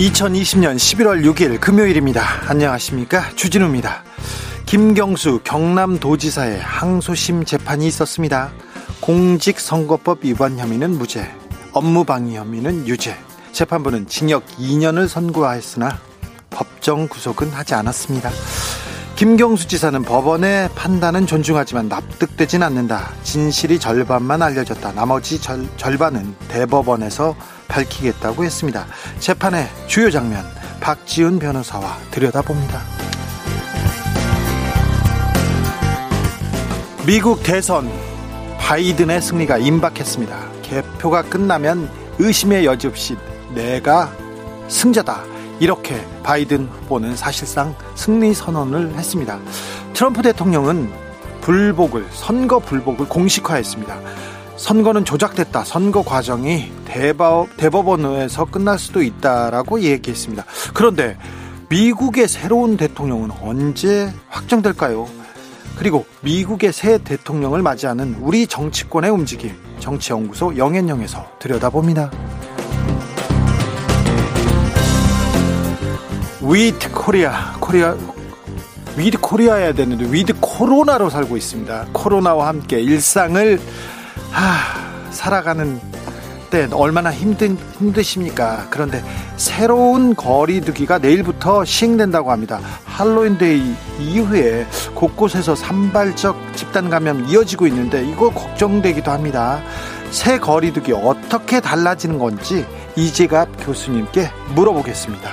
2020년 11월 6일 금요일입니다. 안녕하십니까. 주진우입니다. 김경수 경남도지사의 항소심 재판이 있었습니다. 공직선거법 위반 혐의는 무죄, 업무방해 혐의는 유죄. 재판부는 징역 2년을 선고하였으나 법정 구속은 하지 않았습니다. 김경수 지사는 법원의 판단은 존중하지만 납득되진 않는다. 진실이 절반만 알려졌다. 나머지 절, 절반은 대법원에서 밝히겠다고 했습니다. 재판의 주요 장면 박지훈 변호사와 들여다봅니다. 미국 대선 바이든의 승리가 임박했습니다. 개표가 끝나면 의심의 여지 없이 내가 승자다. 이렇게 바이든 후보는 사실상 승리 선언을 했습니다. 트럼프 대통령은 불복을 선거 불복을 공식화했습니다. 선거는 조작됐다. 선거 과정이 대법, 대법원에서 끝날 수도 있다라고 얘기했습니다. 그런데 미국의 새로운 대통령은 언제 확정될까요? 그리고 미국의 새 대통령을 맞이하는 우리 정치권의 움직임, 정치연구소 영앤영에서 들여다봅니다. with 코리아, 코리아, with 코리아 해야 되는데 with 코로나로 살고 있습니다. 코로나와 함께 일상을 하, 살아가는 때 얼마나 힘든 힘드십니까? 그런데 새로운 거리두기가 내일부터 시행된다고 합니다. 할로윈데이 이후에 곳곳에서 산발적 집단 감염 이어지고 있는데 이거 걱정되기도 합니다. 새 거리두기 어떻게 달라지는 건지 이재갑 교수님께 물어보겠습니다.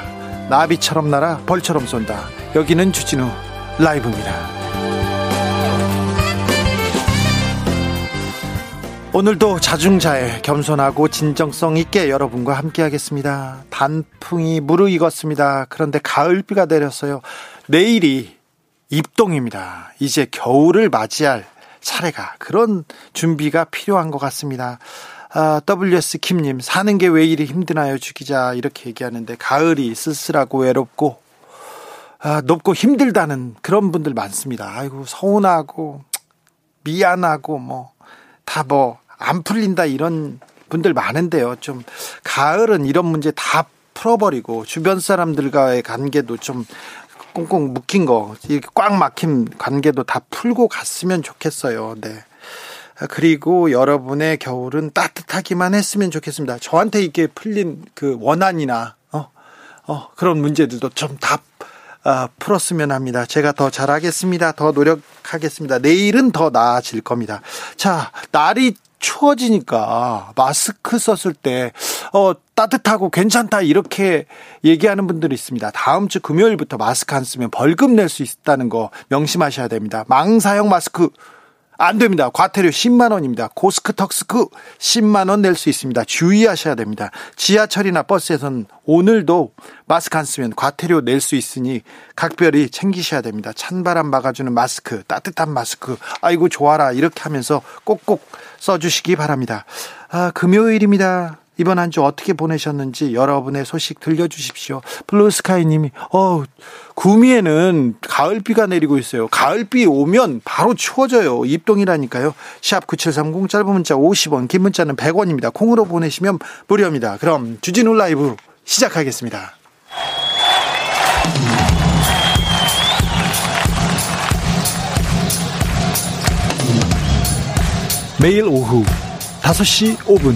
나비처럼 날아 벌처럼 쏜다. 여기는 주진우 라이브입니다. 오늘도 자중자애 겸손하고 진정성 있게 여러분과 함께 하겠습니다. 단풍이 무르익었습니다. 그런데 가을비가 내렸어요. 내일이 입동입니다. 이제 겨울을 맞이할 차례가 그런 준비가 필요한 것 같습니다. 아, WS 킴님, 사는 게 왜 이리 힘드나요, 주기자. 이렇게 얘기하는데, 가을이 쓸쓸하고 외롭고, 아, 높고 힘들다는 그런 분들 많습니다. 아이고, 서운하고, 미안하고, 뭐, 다 뭐, 안 풀린다 이런 분들 많은데요. 좀 가을은 이런 문제 다 풀어버리고 주변 사람들과의 관계도 좀 꽁꽁 묶인 거, 이렇게 꽉 막힌 관계도 다 풀고 갔으면 좋겠어요. 네. 그리고 여러분의 겨울은 따뜻하기만 했으면 좋겠습니다. 저한테 이렇게 풀린 그 원한이나, 어, 어, 그런 문제들도 좀다 아, 풀었으면 합니다. 제가 더 잘하겠습니다. 더 노력하겠습니다. 내일은 더 나아질 겁니다. 자, 날이 추워지니까 마스크 썼을 때, 어, 따뜻하고 괜찮다, 이렇게 얘기하는 분들이 있습니다. 다음 주 금요일부터 마스크 안 쓰면 벌금 낼 수 있다는 거 명심하셔야 됩니다. 망사형 마스크 안 됩니다. 과태료 10만 원입니다. 고스크 턱스크 10만 원 낼 수 있습니다. 주의하셔야 됩니다. 지하철이나 버스에서는 오늘도 마스크 안 쓰면 과태료 낼 수 있으니 각별히 챙기셔야 됩니다. 찬바람 막아주는 마스크, 따뜻한 마스크, 아이고 좋아라 이렇게 하면서 꼭꼭 써주시기 바랍니다. 아, 금요일입니다. 이번 한 주 어떻게 보내셨는지 여러분의 소식 들려주십시오. 블루스카이님이, 어, 구미에는 가을비가 내리고 있어요. 가을비 오면 바로 추워져요. 입동이라니까요. 샵 9730 짧은 문자 50원, 긴 문자는 100원입니다. 콩으로 보내시면 무료입니다. 그럼 주진우 라이브 시작하겠습니다. 매일 오후 5시 5분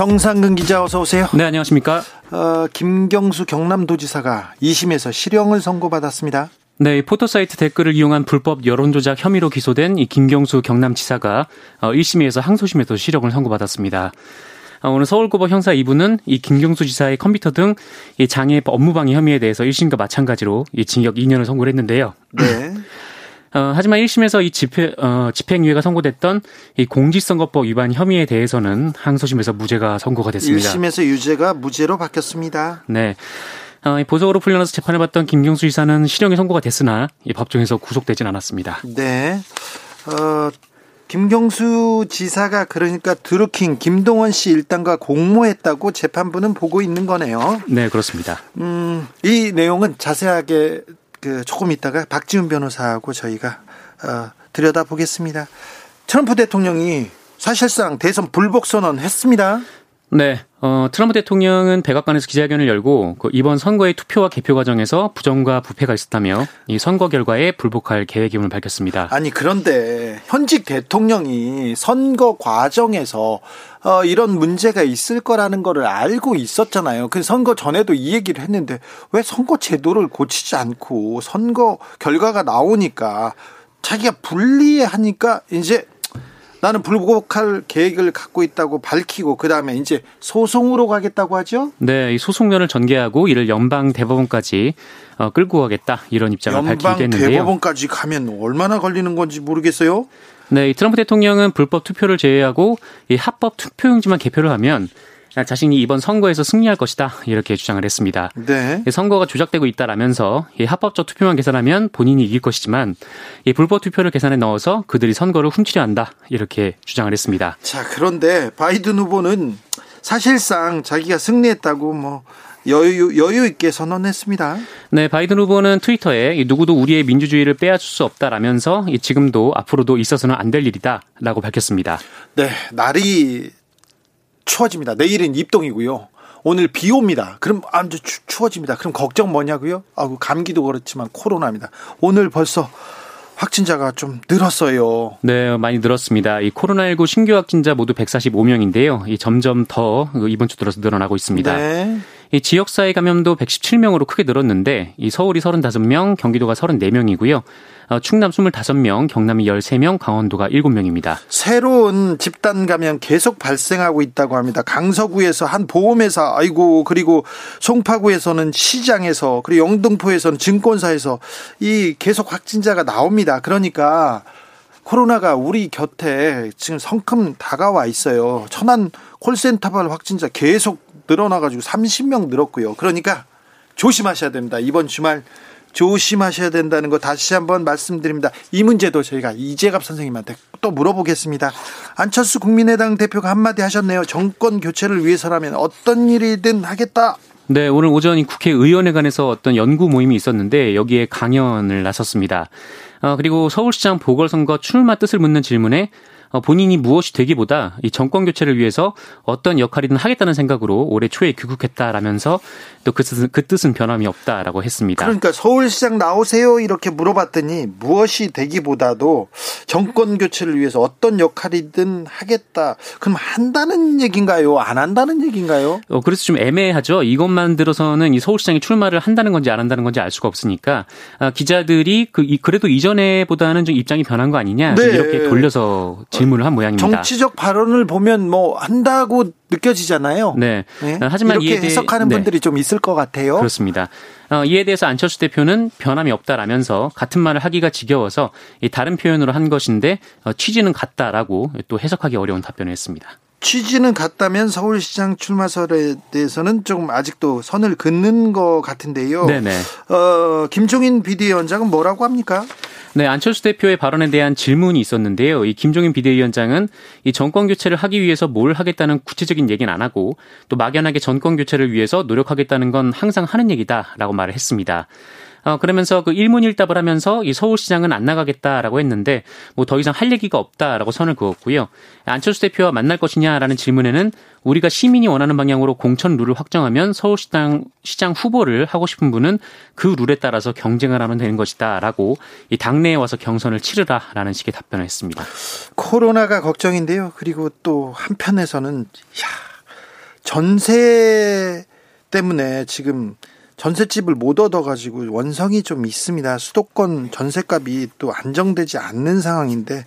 정상근 기자 어서 오세요. 네, 안녕하십니까? 어, 김경수 경남도지사가 2심에서 실형을 선고받았습니다. 네, 포털사이트 댓글을 이용한 불법 여론조작 혐의로 기소된 이 김경수 경남지사가 1심에서 어, 항소심에서 실형을 선고받았습니다. 어, 오늘 서울고법 형사 2부는 이 김경수 지사의 컴퓨터 등 이 장애 업무방해 혐의에 대해서 1심과 마찬가지로 이 징역 2년을 선고를 했는데요. 네. 어, 하지만 1심에서 이 집회, 어, 집행유예가 선고됐던 이 공직선거법 위반 혐의에 대해서는 항소심에서 무죄가 선고가 됐습니다. 1심에서 유죄가 무죄로 바뀌었습니다. 네. 어, 보석으로 풀려나서 재판을 받던 김경수 이사는 실형이 선고가 됐으나 이 법정에서 구속되진 않았습니다. 네. 어, 김경수 지사가 그러니까 드루킹 김동원 씨 일당과 공모했다고 재판부는 보고 있는 거네요. 네, 그렇습니다. 음, 이 내용은 자세하게 그 조금 있다가 박지훈 변호사하고 저희가 어, 들여다 보겠습니다. 트럼프 대통령이 사실상 대선 불복 선언했습니다. 네, 어, 트럼프 대통령은 백악관에서 기자회견을 열고 그 이번 선거의 투표와 개표 과정에서 부정과 부패가 있었다며 이 선거 결과에 불복할 계획임을 밝혔습니다. 아니 그런데 현직 대통령이 선거 과정에서 어, 이런 문제가 있을 거라는 거를 알고 있었잖아요. 그 선거 전에도 이 얘기를 했는데 왜 선거 제도를 고치지 않고 선거 결과가 나오니까 자기가 불리하니까 이제 나는 불복할 계획을 갖고 있다고 밝히고 그 다음에 이제 소송으로 가겠다고 하죠. 네, 이 소송면을 전개하고 이를 연방 대법원까지 어, 끌고 가겠다 이런 입장을 밝히기도 했는데요. 연방 대법원까지 가면 얼마나 걸리는 건지 모르겠어요. 네, 이 트럼프 대통령은 불법 투표를 제외하고 이 합법 투표용지만 개표를 하면 자신이 이번 선거에서 승리할 것이다 이렇게 주장을 했습니다. 네. 선거가 조작되고 있다라면서 합법적 투표만 계산하면 본인이 이길 것이지만 이 불법 투표를 계산에 넣어서 그들이 선거를 훔치려 한다 이렇게 주장을 했습니다. 자 그런데 바이든 후보는 사실상 자기가 승리했다고 뭐 여유 여유 있게 선언했습니다. 네, 바이든 후보는 트위터에 누구도 우리의 민주주의를 빼앗을 수 없다라면서 지금도 앞으로도 있어서는 안 될 일이다라고 밝혔습니다. 네, 날이 추워집니다. 내일은 입동이고요. 오늘 비 옵니다. 그럼 아주 추워집니다. 그럼 걱정 뭐냐고요? 아우 감기도 그렇지만 코로나입니다. 오늘 벌써 확진자가 좀 늘었어요. 네, 많이 늘었습니다. 이 코로나19 신규 확진자 모두 145명인데요. 이 점점 더 이번 주 들어서 늘어나고 있습니다. 네. 이 지역사회 감염도 117명으로 크게 늘었는데 이 서울이 35명, 경기도가 34명이고요. 어, 충남 25명, 경남이 13명, 강원도가 7명입니다. 새로운 집단 감염 계속 발생하고 있다고 합니다. 강서구에서 한 보험회사, 아이고, 그리고 송파구에서는 시장에서, 그리고 영등포에서는 증권사에서 이 계속 확진자가 나옵니다. 그러니까 코로나가 우리 곁에 지금 성큼 다가와 있어요. 천안 콜센터발 확진자 계속 늘어나가지고 30명 늘었고요. 그러니까 조심하셔야 됩니다. 이번 주말 조심하셔야 된다는 거 다시 한번 말씀드립니다. 이 문제도 저희가 이재갑 선생님한테 또 물어보겠습니다. 안철수 국민의당 대표가 한마디 하셨네요. 정권 교체를 위해서라면 어떤 일이든 하겠다. 네, 오늘 오전 국회의원회관에서 어떤 연구 모임이 있었는데 여기에 강연을 나섰습니다. 어, 그리고 서울시장 보궐선거 출마 뜻을 묻는 질문에 어, 본인이 무엇이 되기보다 이 정권 교체를 위해서 어떤 역할이든 하겠다는 생각으로 올해 초에 귀국했다라면서 또 그 뜻은, 그 뜻은 변함이 없다라고 했습니다. 그러니까 서울시장 나오세요 이렇게 물어봤더니 무엇이 되기보다도 정권 교체를 위해서 어떤 역할이든 하겠다. 그럼 한다는 얘기인가요? 안 한다는 얘기인가요? 어, 그래서 좀 애매하죠. 이것만 들어서는 이 서울시장이 출마를 한다는 건지 안 한다는 건지 알 수가 없으니까 아, 기자들이 그 그래도 이전에보다는 좀 입장이 변한 거 아니냐 네. 이렇게 돌려서 질문을 한 모양입니다. 정치적 발언을 보면 뭐 한다고 느껴지잖아요. 네. 네. 하지만 이렇게 해석하는 네. 분들이 좀 있을 것 같아요. 그렇습니다. 어, 이에 대해서 안철수 대표는 변함이 없다라면서 같은 말을 하기가 지겨워서 다른 표현으로 한 것인데 어, 취지는 같다라고 또 해석하기 어려운 답변을 했습니다. 취지는 같다면 서울시장 출마설에 대해서는 조금 아직도 선을 긋는 것 같은데요. 네네. 어, 김종인 비대위원장은 뭐라고 합니까? 네, 안철수 대표의 발언에 대한 질문이 있었는데요. 이 김종인 비대위원장은 이 정권 교체를 하기 위해서 뭘 하겠다는 구체적인 얘기는 안 하고 또 막연하게 정권 교체를 위해서 노력하겠다는 건 항상 하는 얘기다라고 말을 했습니다. 어, 그러면서 그 일문일답을 하면서 이 서울시장은 안 나가겠다라고 했는데 뭐 더 이상 할 얘기가 없다라고 선을 그었고요. 안철수 대표와 만날 것이냐라는 질문에는 우리가 시민이 원하는 방향으로 공천 룰을 확정하면 서울시장 시장 후보를 하고 싶은 분은 그 룰에 따라서 경쟁을 하면 되는 것이다라고 이 당내에 와서 경선을 치르라라는 식의 답변을 했습니다. 코로나가 걱정인데요. 그리고 또 한편에서는 야, 전세 때문에 지금 전셋집을 못 얻어가지고 원성이 좀 있습니다. 수도권 전셋값이 또 안정되지 않는 상황인데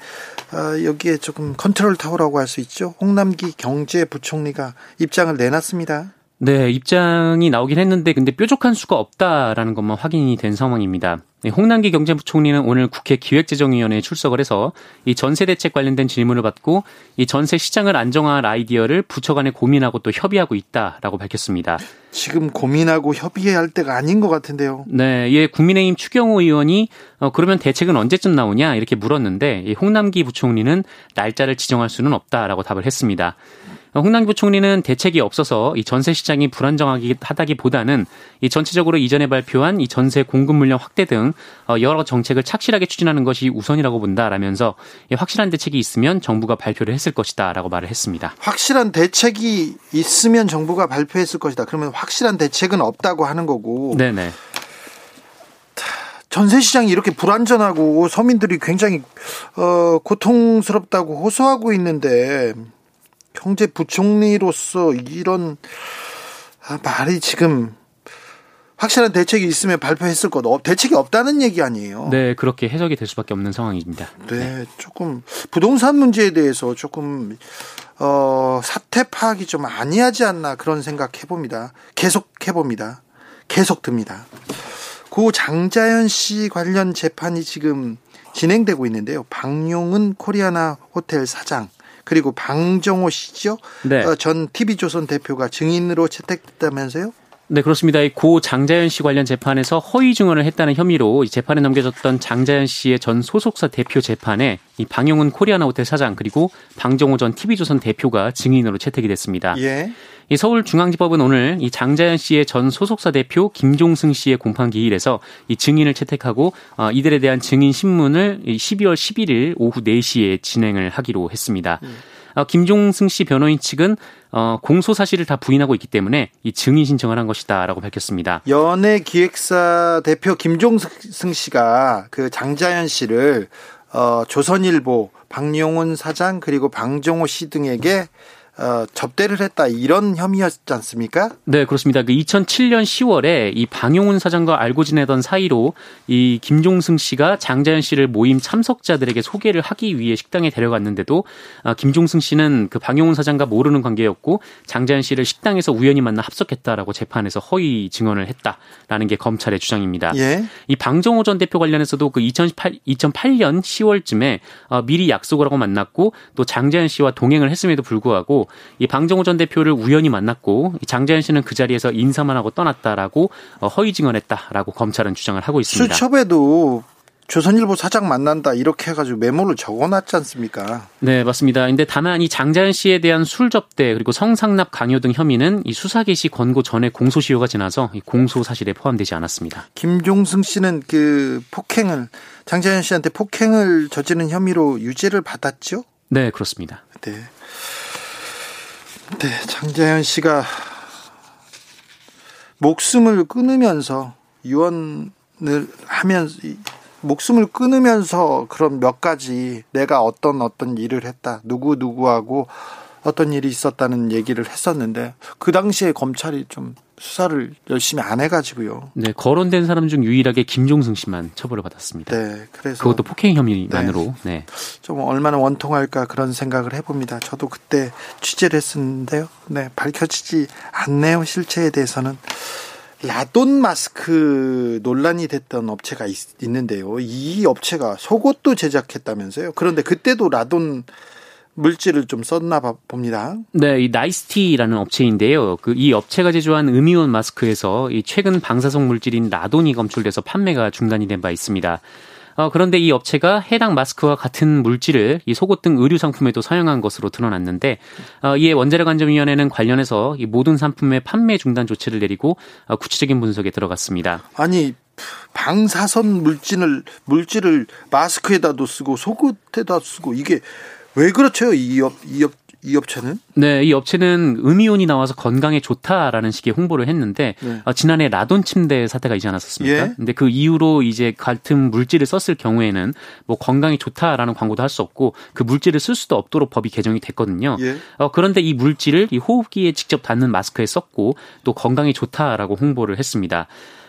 어, 여기에 조금 컨트롤 타워라고 할 수 있죠. 홍남기 경제부총리가 입장을 내놨습니다. 네, 입장이 나오긴 했는데 근데 뾰족한 수가 없다라는 것만 확인이 된 상황입니다. 네, 홍남기 경제부총리는 오늘 국회 기획재정위원회에 출석을 해서 이 전세 대책 관련된 질문을 받고 이 전세 시장을 안정화할 아이디어를 부처 간에 고민하고 또 협의하고 있다라고 밝혔습니다. 지금 고민하고 협의해야 할 때가 아닌 것 같은데요. 네, 예, 국민의힘 추경호 의원이 어, 그러면 대책은 언제쯤 나오냐 이렇게 물었는데 이 홍남기 부총리는 날짜를 지정할 수는 없다라고 답을 했습니다. 홍남기 총리는 대책이 없어서 이 전세 시장이 불안정하다기보다는 이 전체적으로 이전에 발표한 이 전세 공급 물량 확대 등 어, 여러 정책을 착실하게 추진하는 것이 우선이라고 본다라면서 확실한 대책이 있으면 정부가 발표를 했을 것이다라고 말을 했습니다. 확실한 대책이 있으면 정부가 발표했을 것이다. 그러면 확실한 대책은 없다고 하는 거고. 네네. 전세 시장이 이렇게 불안전하고 서민들이 굉장히 어, 고통스럽다고 호소하고 있는데 경제부총리로서 이런 아, 말이 지금 확실한 대책이 있으면 발표했을 것. 어, 대책이 없다는 얘기 아니에요. 네, 그렇게 해석이 될 수밖에 없는 상황입니다. 네, 네. 조금 부동산 문제에 대해서 조금 어, 사태 파악이 좀 아니하지 않나 그런 생각 해봅니다. 계속 해봅니다. 계속 듭니다. 고 장자연 씨 관련 재판이 지금 진행되고 있는데요. 박용은 코리아나 호텔 사장 그리고 방정호 씨죠. 네. 어, 전 TV조선 대표가 증인으로 채택됐다면서요? 네, 그렇습니다. 고 장자연 씨 관련 재판에서 허위 증언을 했다는 혐의로 재판에 넘겨졌던 장자연 씨의 전 소속사 대표 재판에 이 방용훈 코리아나 호텔 사장 그리고 방정호 전 TV조선 대표가 증인으로 채택이 됐습니다. 예. 이 서울중앙지법은 오늘 이 장자연 씨의 전 소속사 대표 김종승 씨의 공판 기일에서 이 증인을 채택하고 어, 이들에 대한 증인 신문을 12월 11일 오후 4시에 진행을 하기로 했습니다. 음. 어, 김종승 씨 변호인 측은 어, 공소 사실을 다 부인하고 있기 때문에 이 증인 신청을 한 것이다라고 밝혔습니다. 연예 기획사 대표 김종승 씨가 그 장자연 씨를 어, 조선일보 박용훈 사장 그리고 방정호 씨 등에게 어, 접대를 했다 이런 혐의였지 않습니까? 네 그렇습니다. 그 2007년 10월에 이 방용훈 사장과 알고 지내던 사이로 이 김종승 씨가 장자연 씨를 모임 참석자들에게 소개를 하기 위해 식당에 데려갔는데도 아, 김종승 씨는 그 방용훈 사장과 모르는 관계였고 장자연 씨를 식당에서 우연히 만나 합석했다라고 재판에서 허위 증언을 했다라는 게 검찰의 주장입니다. 예. 이 방정호 전 대표 관련해서도 그 2018, 2008년 10월쯤에 어, 미리 약속을 하고 만났고 또 장자연 씨와 동행을 했음에도 불구하고 이 방정호 전 대표를 우연히 만났고 장자연 씨는 그 자리에서 인사만 하고 떠났다라고 어, 허위 증언했다라고 검찰은 주장을 하고 있습니다. 수첩에도 조선일보 사장 만난다 이렇게 해가지고 메모를 적어놨지 않습니까? 네 맞습니다. 근데 다만 이 장자연 씨에 대한 술 접대 그리고 성상납 강요 등 혐의는 이 수사 개시 권고 전에 공소시효가 지나서 공소 사실에 포함되지 않았습니다. 김종승 씨는 그 폭행을 장자연 씨한테 폭행을 저지른 혐의로 유죄를 받았죠? 네 그렇습니다. 네. 네, 장자연 씨가 목숨을 끊으면서 유언을 하면서 목숨을 끊으면서 그런 몇 가지 내가 어떤 어떤 일을 했다 누구 누구하고 어떤 일이 있었다는 얘기를 했었는데 그 당시에 검찰이 좀 수사를 열심히 안 해가지고요. 네, 거론된 사람 중 유일하게 김종승 씨만 처벌을 받았습니다. 네, 그래서 그것도 폭행 혐의만으로. 네, 네. 좀 얼마나 원통할까 그런 생각을 해봅니다. 저도 그때 취재를 했었는데요. 네, 밝혀지지 않네요. 실체에 대해서는. 라돈 마스크 논란이 됐던 업체가 있, 있는데요. 이 업체가 속옷도 제작했다면서요. 그런데 그때도 라돈 물질을 좀 썼나 봅니다. 네, 이 나이스티라는 업체인데요. 그 이 업체가 제조한 음이온 마스크에서 이 최근 방사성 물질인 라돈이 검출돼서 판매가 중단이 된 바 있습니다. 어, 그런데 이 업체가 해당 마스크와 같은 물질을 이 속옷 등 의류 상품에도 사용한 것으로 드러났는데 어, 이에 원자력 안전위원회는 관련해서 이 모든 상품의 판매 중단 조치를 내리고 어, 구체적인 분석에 들어갔습니다. 아니 방사선 물질을 물질을 마스크에다도 쓰고 속옷에다 쓰고 이게 왜 그렇죠? 이 업 이 업 이 업체는? 네, 이 업체는 음이온이 나와서 건강에 좋다라는 식의 홍보를 했는데 네. 어, 지난해 라돈 침대 사태가 있지 않았었습니까? 예. 근데 그 이후로 이제 같은 물질을 썼을 경우에는 뭐 건강에 좋다라는 광고도 할 수 없고 그 물질을 쓸 수도 없도록 법이 개정이 됐거든요. 예. 어, 그런데 이 물질을 이 호흡기에 직접 닿는 마스크에 썼고 또 건강에 좋다라고 홍보를 했습니다.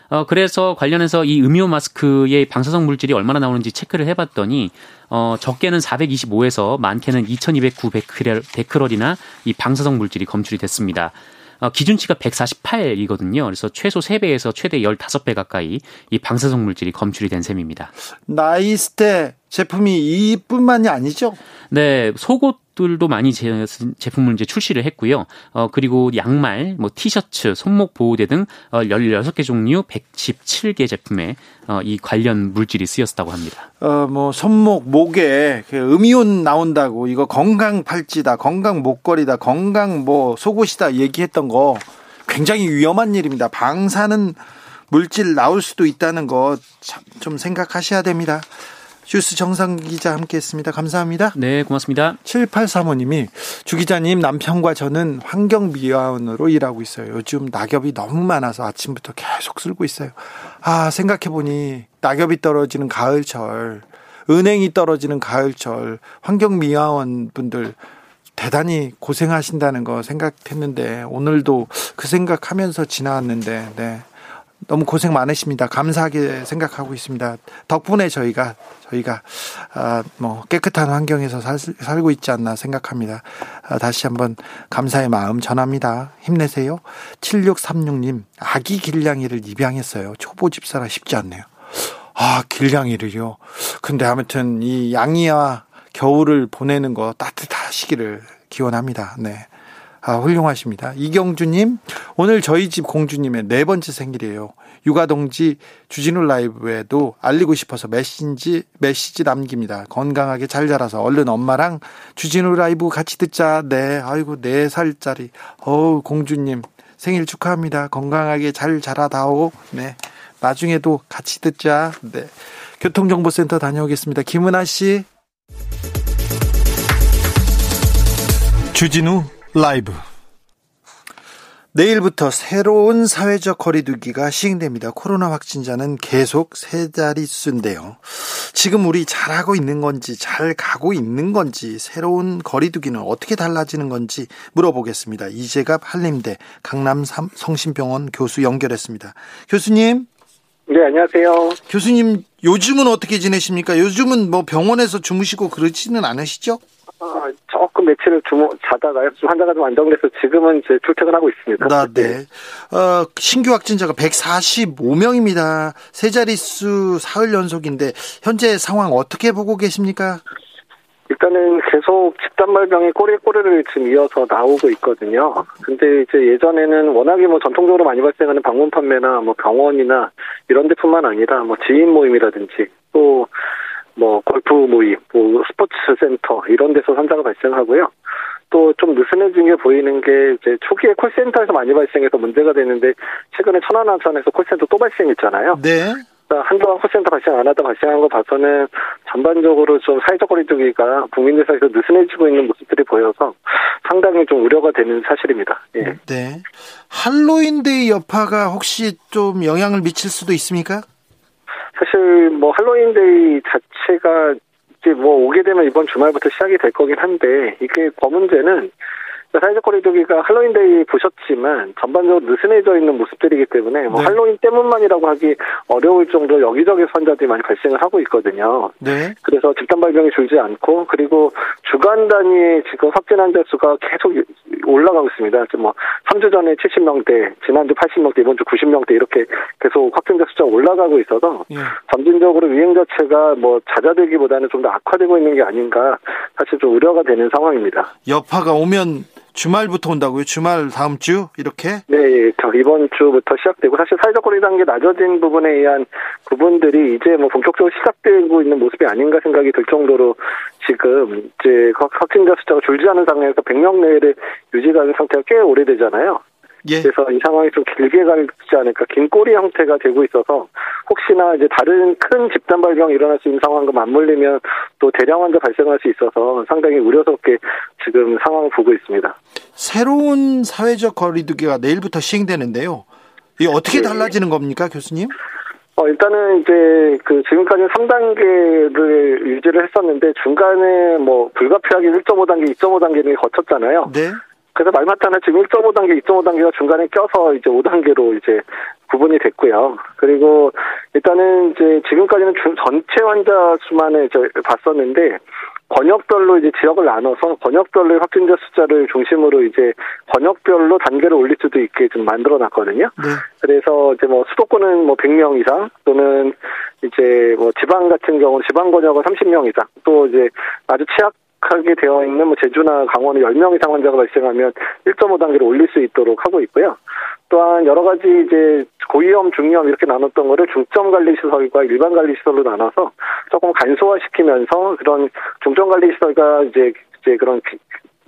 어, 그래서 관련해서 이 음이온 마스크의 방사성 물질이 얼마나 나오는지 체크를 해봤더니 어, 적게는 425에서 많게는 2209 베크럴, 베크럴이나 이 방사성 물질이 검출이 됐습니다. 어, 기준치가 148이거든요. 그래서 최소 3배에서 최대 15배 가까이 이 방사성 물질이 검출이 된 셈입니다. 나이스테 제품이 이뿐만이 아니죠? 네, 속옷 들도 많이 제, 제품을 이제 출시를 했고요. 어, 그리고 양말, 뭐 티셔츠, 손목 보호대 등 어, 16개 종류 117개 제품에 어, 이 관련 물질이 쓰였다고 합니다. 어, 뭐 손목, 목에 그 음이온 나온다고 이거 건강 팔찌다, 건강 목걸이다, 건강 뭐 속옷이다 얘기했던 거 굉장히 위험한 일입니다. 방사는 물질 나올 수도 있다는 거 좀 생각하셔야 됩니다. 뉴스 정상 기자 함께했습니다. 감사합니다. 네, 고맙습니다. 7835님이 주 기자님 남편과 저는 환경미화원으로 일하고 있어요. 요즘 낙엽이 너무 많아서 아침부터 계속 쓸고 있어요. 아 생각해보니 낙엽이 떨어지는 가을철, 은행이 떨어지는 가을철, 환경미화원 분들 대단히 고생하신다는 거 생각했는데 오늘도 그 생각하면서 지나왔는데 네. 너무 고생 많으십니다. 감사하게 생각하고 있습니다. 덕분에 저희가 저희가 아, 뭐 깨끗한 환경에서 살, 살고 있지 않나 생각합니다. 아, 다시 한번 감사의 마음 전합니다. 힘내세요. 7636님 아기 길냥이를 입양했어요. 초보 집사라 쉽지 않네요. 아 길냥이를요. 근데 아무튼 이 양이와 겨울을 보내는 거 따뜻하시기를 기원합니다. 네. 아, 훌륭하십니다. 이경주님, 오늘 저희 집 공주님의 네 번째 생일이에요. 육아동지 주진우 라이브에도 알리고 싶어서 메시지, 메시지 남깁니다. 건강하게 잘 자라서 얼른 엄마랑 주진우 라이브 같이 듣자. 네, 아이고, 네 살짜리. 어우, 공주님, 생일 축하합니다. 건강하게 잘 자라다오. 네. 나중에도 같이 듣자. 네. 교통정보센터 다녀오겠습니다. 김은아 씨. 주진우 라이브 내일부터 새로운 사회적 거리두기가 시행됩니다. 코로나 확진자는 계속 세 자릿수인데요. 지금 우리 잘하고 있는 건지, 잘 가고 있는 건지, 새로운 거리두기는 어떻게 달라지는 건지 물어보겠습니다. 이재갑 한림대 강남 성심병원 교수 연결했습니다. 교수님. 네, 안녕하세요. 교수님, 요즘은 어떻게 지내십니까? 요즘은 뭐 병원에서 주무시고 그러지는 않으시죠? 아, 조금 며칠을 주무, 자다가 좀 환자가 좀 안정돼서 지금은 이제 출퇴근하고 있습니다. 아, 네. 어, 신규 확진자가 145명입니다. 세 자릿수 사흘 연속인데 현재 상황 어떻게 보고 계십니까? 일단은 계속 집단 발병이 꼬리에 꼬리를 지금 이어서 나오고 있거든요. 근데 이제 예전에는 워낙에 뭐 전통적으로 많이 발생하는 방문 판매나 뭐 병원이나 이런 데뿐만 아니라 뭐 지인 모임이라든지 또 뭐 골프 모임, 뭐 스포츠 센터 이런 데서 환자가 발생하고요. 또 좀 느슨해진 게 보이는 게 이제 초기에 콜센터에서 많이 발생해서 문제가 되는데 최근에 천안함선에서 콜센터 또 발생했잖아요. 네. 그러니까 한동안 콜센터 발생 안 하다 발생한 거 봐서는 전반적으로 좀 사회적 거리두기가 국민들 사이에서 느슨해지고 있는 모습들이 보여서 상당히 좀 우려가 되는 사실입니다. 예. 네. 할로윈데이 여파가 혹시 좀 영향을 미칠 수도 있습니까? 사실 뭐 할로윈데이 자체가 이제 뭐 오게 되면 이번 주말부터 시작이 될 거긴 한데 이게 더 문제는 사회적 거리두기가 할로윈데이 보셨지만 전반적으로 느슨해져 있는 모습들이기 때문에 뭐 네. 할로윈 때문만이라고 하기 어려울 정도로 여기저기 환자들이 많이 발생을 하고 있거든요. 네. 그래서 집단 발병이 줄지 않고 그리고 주간 단위의 지금 확진 환자 수가 계속 올라가고 있습니다. 지금 뭐 3주 전에 70명대, 지난주 80명대, 이번 주 90명대 이렇게 계속 확진자 숫자가 올라가고 있어서 예. 점진적으로 유행 자체가 뭐 잦아들기보다는 좀 더 악화되고 있는 게 아닌가 사실 좀 우려가 되는 상황입니다. 여파가 오면 주말부터 온다고요? 주말 다음 주 이렇게? 네, 예, 이번 주부터 시작되고 사실 사회적 거리 단계 낮아진 부분에 의한 부분들이 이제 뭐 본격적으로 시작되고 있는 모습이 아닌가 생각이 들 정도로 지금 이제 확진자 숫자가 줄지 않은 상황에서 100명 내외를 유지하는 상태가 꽤 오래되잖아요. 예. 그래서 이 상황이 좀 길게 가지 않을까 긴 꼬리 형태가 되고 있어서 혹시나 이제 다른 큰 집단 발병이 일어날 수 있는 상황과 맞물리면 또 대량 환자 발생할 수 있어서 상당히 우려스럽게 지금 상황을 보고 있습니다. 새로운 사회적 거리두기가 내일부터 시행되는데요. 이 어떻게 네. 달라지는 겁니까, 교수님? 어, 일단은 이제 그 지금까지 3단계를 유지를 했었는데 중간에 뭐 불가피하게 1.5단계, 2.5단계를 거쳤잖아요. 네. 그래서 말 맞다나 지금 1.5단계, 2.5단계가 중간에 껴서 이제 5단계로 이제 구분이 됐고요. 그리고 일단은 이제 지금까지는 전체 환자 수만을 이제 봤었는데 권역별로 이제 지역을 나눠서 권역별로 확진자 숫자를 중심으로 이제 권역별로 단계를 올릴 수도 있게 좀 만들어 놨거든요. 네. 그래서 이제 뭐 수도권은 뭐 100명 이상 또는 이제 뭐 지방 같은 경우 지방 권역은 30명 이상 또 이제 아주 취약 하게 되어 있는 뭐 제주나 강원에 10명 이상 환자가 발생하면 1.5단계를 올릴 수 있도록 하고 있고요. 또한 여러 가지 이제 고위험, 중위험 이렇게 나눴던 거를 중점 관리 시설과 일반 관리 시설로 나눠서 조금 간소화시키면서 그런 중점 관리 시설과 이제 이제 그런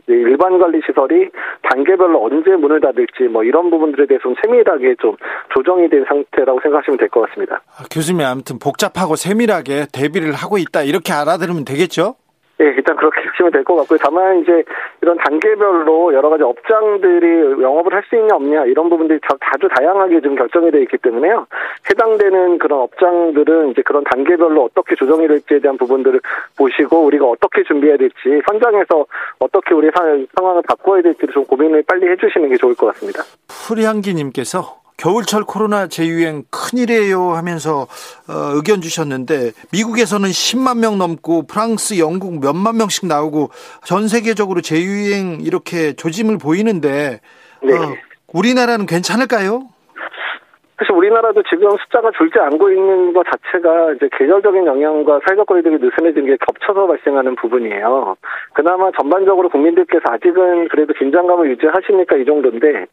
일반 관리 시설이 단계별로 언제 문을 닫을지 뭐 이런 부분들에 대해서 좀 세밀하게 좀 조정이 된 상태라고 생각하시면 될 것 같습니다. 아, 교수님 아무튼 복잡하고 세밀하게 대비를 하고 있다 이렇게 알아들으면 되겠죠? 예, 일단 그렇게 하시면 될 것 같고요. 다만 이제 이런 단계별로 여러 가지 업장들이 영업을 할 수 있냐 없냐 이런 부분들이 자주 다양하게 좀 결정이 되어 있기 때문에요. 해당되는 그런 업장들은 이제 그런 단계별로 어떻게 조정이 될지에 대한 부분들을 보시고 우리가 어떻게 준비해야 될지 현장에서 어떻게 우리 상황을 바꿔야 될지를 좀 고민을 빨리 해주시는 게 좋을 것 같습니다. 프리한기님께서 겨울철 코로나 재유행 큰일이에요 하면서 어, 의견 주셨는데 미국에서는 10만 명 넘고 프랑스, 영국 몇만 명씩 나오고 전 세계적으로 재유행 이렇게 조짐을 보이는데 네. 어, 우리나라는 괜찮을까요? 사실 우리나라도 지금 숫자가 줄지 않고 있는 것 자체가 이제 계절적인 영향과 사회적 거리두기 느슨해진 게 겹쳐서 발생하는 부분이에요. 그나마 전반적으로 국민들께서 아직은 그래도 긴장감을 유지하시니까 이 정도인데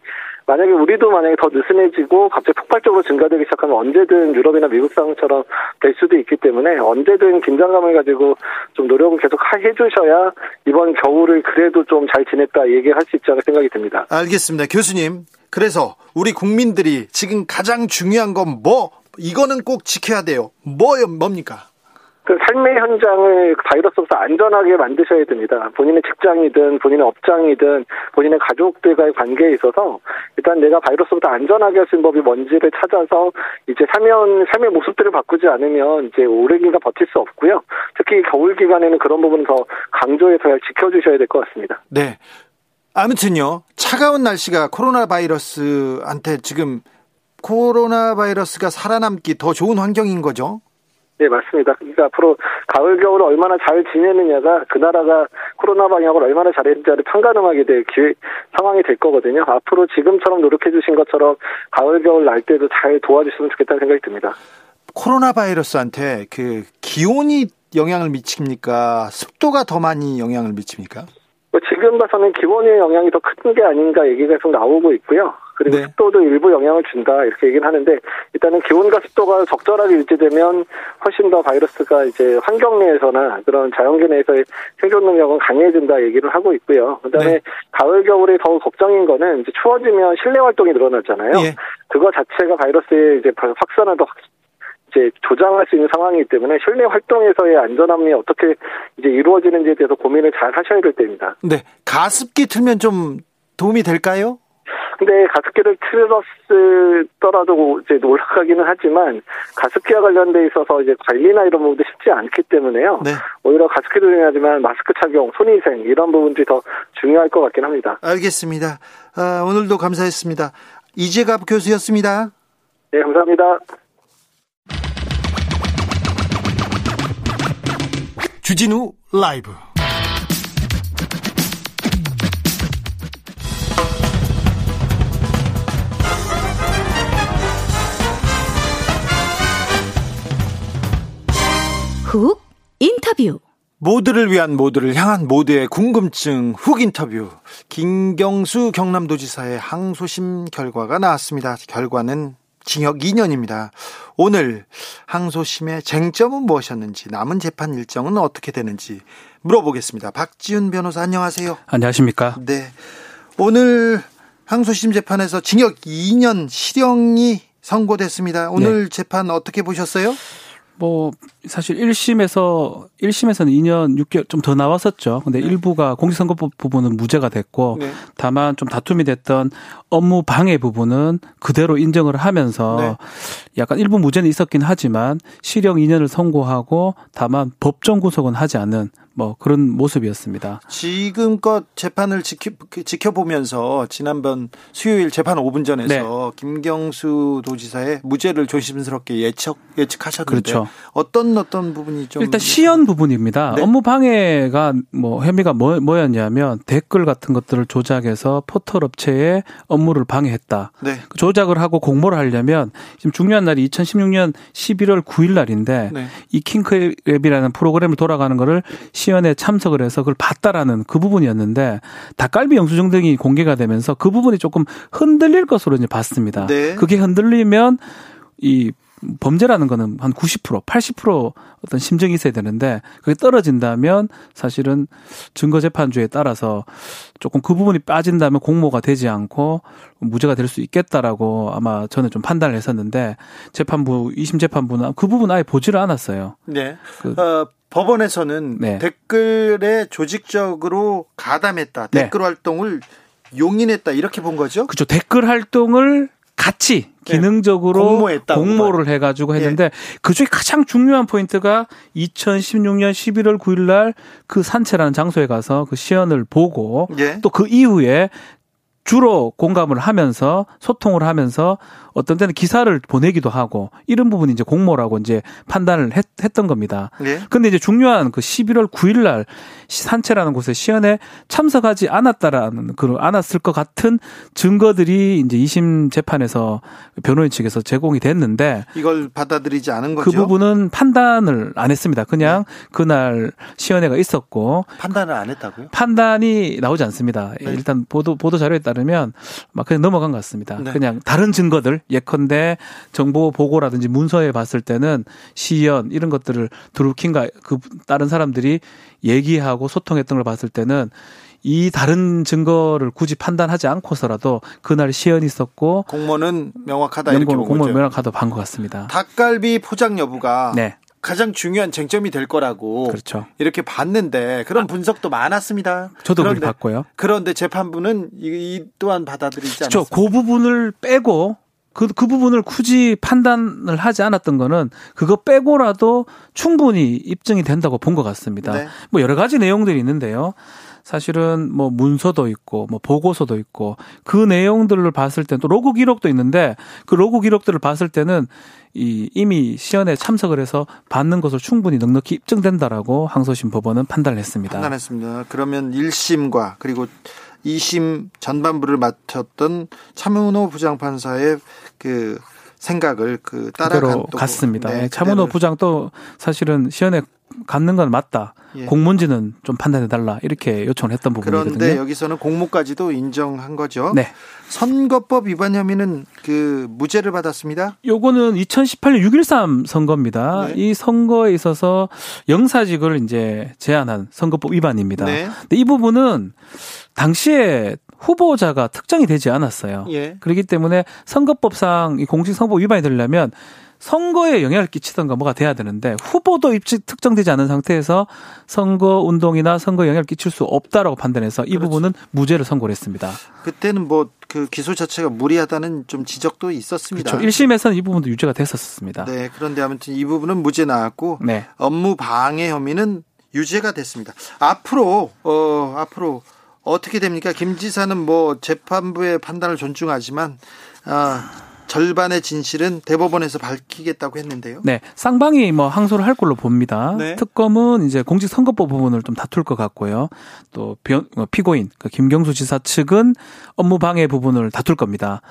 만약에 우리도 만약에 더 느슨해지고 갑자기 폭발적으로 증가되기 시작하면 언제든 유럽이나 미국 상황처럼 될 수도 있기 때문에 언제든 긴장감을 가지고 좀 노력을 계속 해주셔야 이번 겨울을 그래도 좀 잘 지냈다 얘기할 수 있지 않을까 생각이 듭니다. 알겠습니다. 교수님. 그래서 우리 국민들이 지금 가장 중요한 건 뭐? 이거는 꼭 지켜야 돼요. 뭐, 뭡니까? 그 삶의 현장을 바이러스로서 안전하게 만드셔야 됩니다. 본인의 직장이든 본인의 업장이든 본인의 가족들과의 관계에 있어서 일단 내가 바이러스부터 안전하게 할 수 있는 법이 뭔지를 찾아서 이제 삶의, 삶의 모습들을 바꾸지 않으면 이제 오래 기간 버틸 수 없고요. 특히 겨울 기간에는 그런 부분을 더 강조해서 잘 지켜주셔야 될 것 같습니다. 네. 아무튼요, 차가운 날씨가 코로나 바이러스한테 지금 코로나 바이러스가 살아남기 더 좋은 환경인 거죠? 네, 맞습니다. 그러니까 앞으로 가을, 겨울을 얼마나 잘 지내느냐가 그 나라가 코로나 방역을 얼마나 잘했는지를 판가름하게 될 기회, 상황이 될 거거든요. 앞으로 지금처럼 노력해 주신 것처럼 가을, 겨울 날 때도 잘 도와주시면 좋겠다는 생각이 듭니다. 코로나 바이러스한테 그 기온이 영향을 미칩니까? 습도가 더 많이 영향을 미칩니까? 뭐 지금 봐서는 기온의 영향이 더 큰 게 아닌가 얘기가 계속 나오고 있고요. 그리고 네. 습도도 일부 영향을 준다 이렇게 얘기를 하는데 일단은 기온과 습도가 적절하게 유지되면 훨씬 더 바이러스가 이제 환경 내에서나 그런 자연계 내에서의 생존 능력은 강해진다 얘기를 하고 있고요. 그다음에 네. 가을 겨울에 더 걱정인 거는 이제 추워지면 실내 활동이 늘어나잖아요. 예. 그거 자체가 바이러스의 이제 확산을 더 이제 조장할 수 있는 상황이기 때문에 실내 활동에서의 안전함이 어떻게 이제 이루어지는지에 대해서 고민을 잘 하셔야 될 때입니다. 네, 가습기 틀면 좀 도움이 될까요? 근데 가습기를 틀었더라도 이제 올라가기는 하지만 가습기와 관련돼 있어서 이제 관리나 이런 부분도 쉽지 않기 때문에요. 네. 오히려 가습기도 중요하지만 마스크 착용, 손위생 이런 부분들이 더 중요할 것 같긴 합니다. 알겠습니다. 아, 오늘도 감사했습니다. 이재갑 교수였습니다. 네, 감사합니다. 주진우 라이브 훅 인터뷰 모두를 위한 모두를 향한 모두의 궁금증 훅 인터뷰 김경수 경남도지사의 항소심 결과가 나왔습니다. 결과는 징역 2년입니다. 오늘 항소심의 쟁점은 무엇이었는지 남은 재판 일정은 어떻게 되는지 물어보겠습니다. 박지훈 변호사 안녕하세요. 안녕하십니까? 네. 오늘 항소심 재판에서 징역 2년 실형이 선고됐습니다. 오늘 네. 재판 어떻게 보셨어요? 뭐 사실 1심에서 1심에서는 2년 6개월 좀 더 나왔었죠. 근데 네. 일부가 공직선거법 부분은 무죄가 됐고 네. 다만 좀 다툼이 됐던 업무 방해 부분은 그대로 인정을 하면서 네. 약간 일부 무죄는 있었긴 하지만 실형 2년을 선고하고 다만 법정 구속은 하지 않는 뭐 그런 모습이었습니다. 지금껏 재판을 지켜, 그 지켜보면서 지난번 수요일 재판 5분 전에서 네. 김경수 도지사의 무죄를 조심스럽게 예측 예측하셨는데 그렇죠. 어떤 어떤 부분이 좀 일단 시연 부분입니다. 네. 업무 방해가 뭐 혐의가 뭐, 뭐였냐면 댓글 같은 것들을 조작해서 포털 업체에 업무를 방해했다. 네. 그 조작을 하고 공모를 하려면 지금 중요한 날이 2016년 11월 9일 날인데 네. 이 킹크랩이라는 프로그램을 돌아가는 거를 시연에 참석을 해서 그걸 봤다라는 그 부분이었는데 닭갈비 영수증 등이 공개가 되면서 그 부분이 조금 흔들릴 것으로 이제 봤습니다. 네. 그게 흔들리면 이 범죄라는 거는 한 90%, 80% 어떤 심정이 있어야 되는데 그게 떨어진다면 사실은 증거 재판주에 따라서 조금 그 부분이 빠진다면 공모가 되지 않고 무죄가 될 수 있겠다라고 아마 저는 좀 판단을 했었는데 재판부, 2심 재판부는 그 부분 아예 보지를 않았어요. 네. 그, 어, 법원에서는 네. 댓글에 조직적으로 가담했다. 네. 댓글 활동을 용인했다. 이렇게 본 거죠? 그렇죠. 댓글 활동을 같이 네. 기능적으로 공모했다, 공모를 해가지고 했는데 예. 그중에 가장 중요한 포인트가 2016년 11월 9일 날 그 산채라는 장소에 가서 그 시연을 보고 예. 또그 이후에 주로 공감을 하면서 소통을 하면서 어떤 때는 기사를 보내기도 하고 이런 부분이 이제 공모라고 이제 판단을 했, 던 겁니다. 네. 근데 이제 중요한 그 11월 9일 날 산채라는 곳에 시연에 참석하지 않았다라는 그 않았을 것 같은 증거들이 이제 2심 재판에서 변호인 측에서 제공이 됐는데 이걸 받아들이지 않은 거죠. 그 부분은 판단을 안 했습니다. 그냥 네. 그날 시연회가 있었고 판단을 안 했다고요? 판단이 나오지 않습니다. 네. 일단 보도 보도 자료에 따 르면 막 그냥 넘어간 것 같습니다. 네. 그냥 다른 증거들 예컨대 정보 보고라든지 문서에 봤을 때는 시연 이런 것들을 드루킹과 그 다른 사람들이 얘기하고 소통했던 걸 봤을 때는 이 다른 증거를 굳이 판단하지 않고서라도 그날 시연이 있었고 공모는 명확하다 이렇게 본 공모 명확하다 반것 같습니다. 닭갈비 포장 여부가 네. 가장 중요한 쟁점이 될 거라고 그렇죠. 이렇게 봤는데 그런 분석도 많았습니다. 저도 그런데, 봤고요. 그런데 재판부는 이, 이 또한 받아들이지. 그렇죠. 그 부분을 빼고 그, 그 부분을 굳이 판단을 하지 않았던 거는 그거 빼고라도 충분히 입증이 된다고 본 것 같습니다. 네. 뭐 여러 가지 내용들이 있는데요. 사실은 뭐 문서도 있고 뭐 보고서도 있고 그 내용들을 봤을 때 또 로그 기록도 있는데 그 로그 기록들을 봤을 때는 이 이미 시연에 참석을 해서 받는 것을 충분히 넉넉히 입증된다라고 항소심 법원은 판단을 했습니다. 판단했습니다. 그러면 1심과 그리고 2심 전반부를 맡았던 차문호 부장판사의 그 생각을 그 따라간 갔습니다. 네, 차문호 부장도 사실은 시연에 갖는 건 맞다. 예. 공문지는 좀 판단해 달라 이렇게 요청을 했던 부분이거든요. 그런데 여기서는 공모까지도 인정한 거죠. 네. 선거법 위반 혐의는 그 무죄를 받았습니다. 요거는 2018년 6.13 선거입니다. 네. 이 선거에 있어서 영사직을 이제 제한한 선거법 위반입니다. 네. 근데 이 부분은 당시에 후보자가 특정이 되지 않았어요. 예. 그렇기 때문에 선거법상 이 공직 선거 위반이 되려면 선거에 영향을 끼치던가 뭐가 돼야 되는데 후보도 입지 특정되지 않은 상태에서 선거 운동이나 선거에 영향을 끼칠 수 없다라고 판단해서 이 그렇죠. 부분은 무죄를 선고를 했습니다. 그때는 뭐 그 기소 자체가 무리하다는 좀 지적도 있었습니다. 그렇죠. 1심에서는 이 부분도 유죄가 됐었습니다. 네, 그런데 아무튼 이 부분은 무죄 나왔고 네. 업무 방해 혐의는 유죄가 됐습니다. 앞으로 어 앞으로 어떻게 됩니까? 김 지사는 뭐 재판부의 판단을 존중하지만 아 절반의 진실은 대법원에서 밝히겠다고 했는데요. 네, 쌍방이 뭐 항소를 할 걸로 봅니다. 네. 특검은 이제 공직선거법 부분을 좀 다툴 것 같고요. 또 어, 피고인 그 김경수 지사 측은 업무 방해 부분을 다툴 겁니다.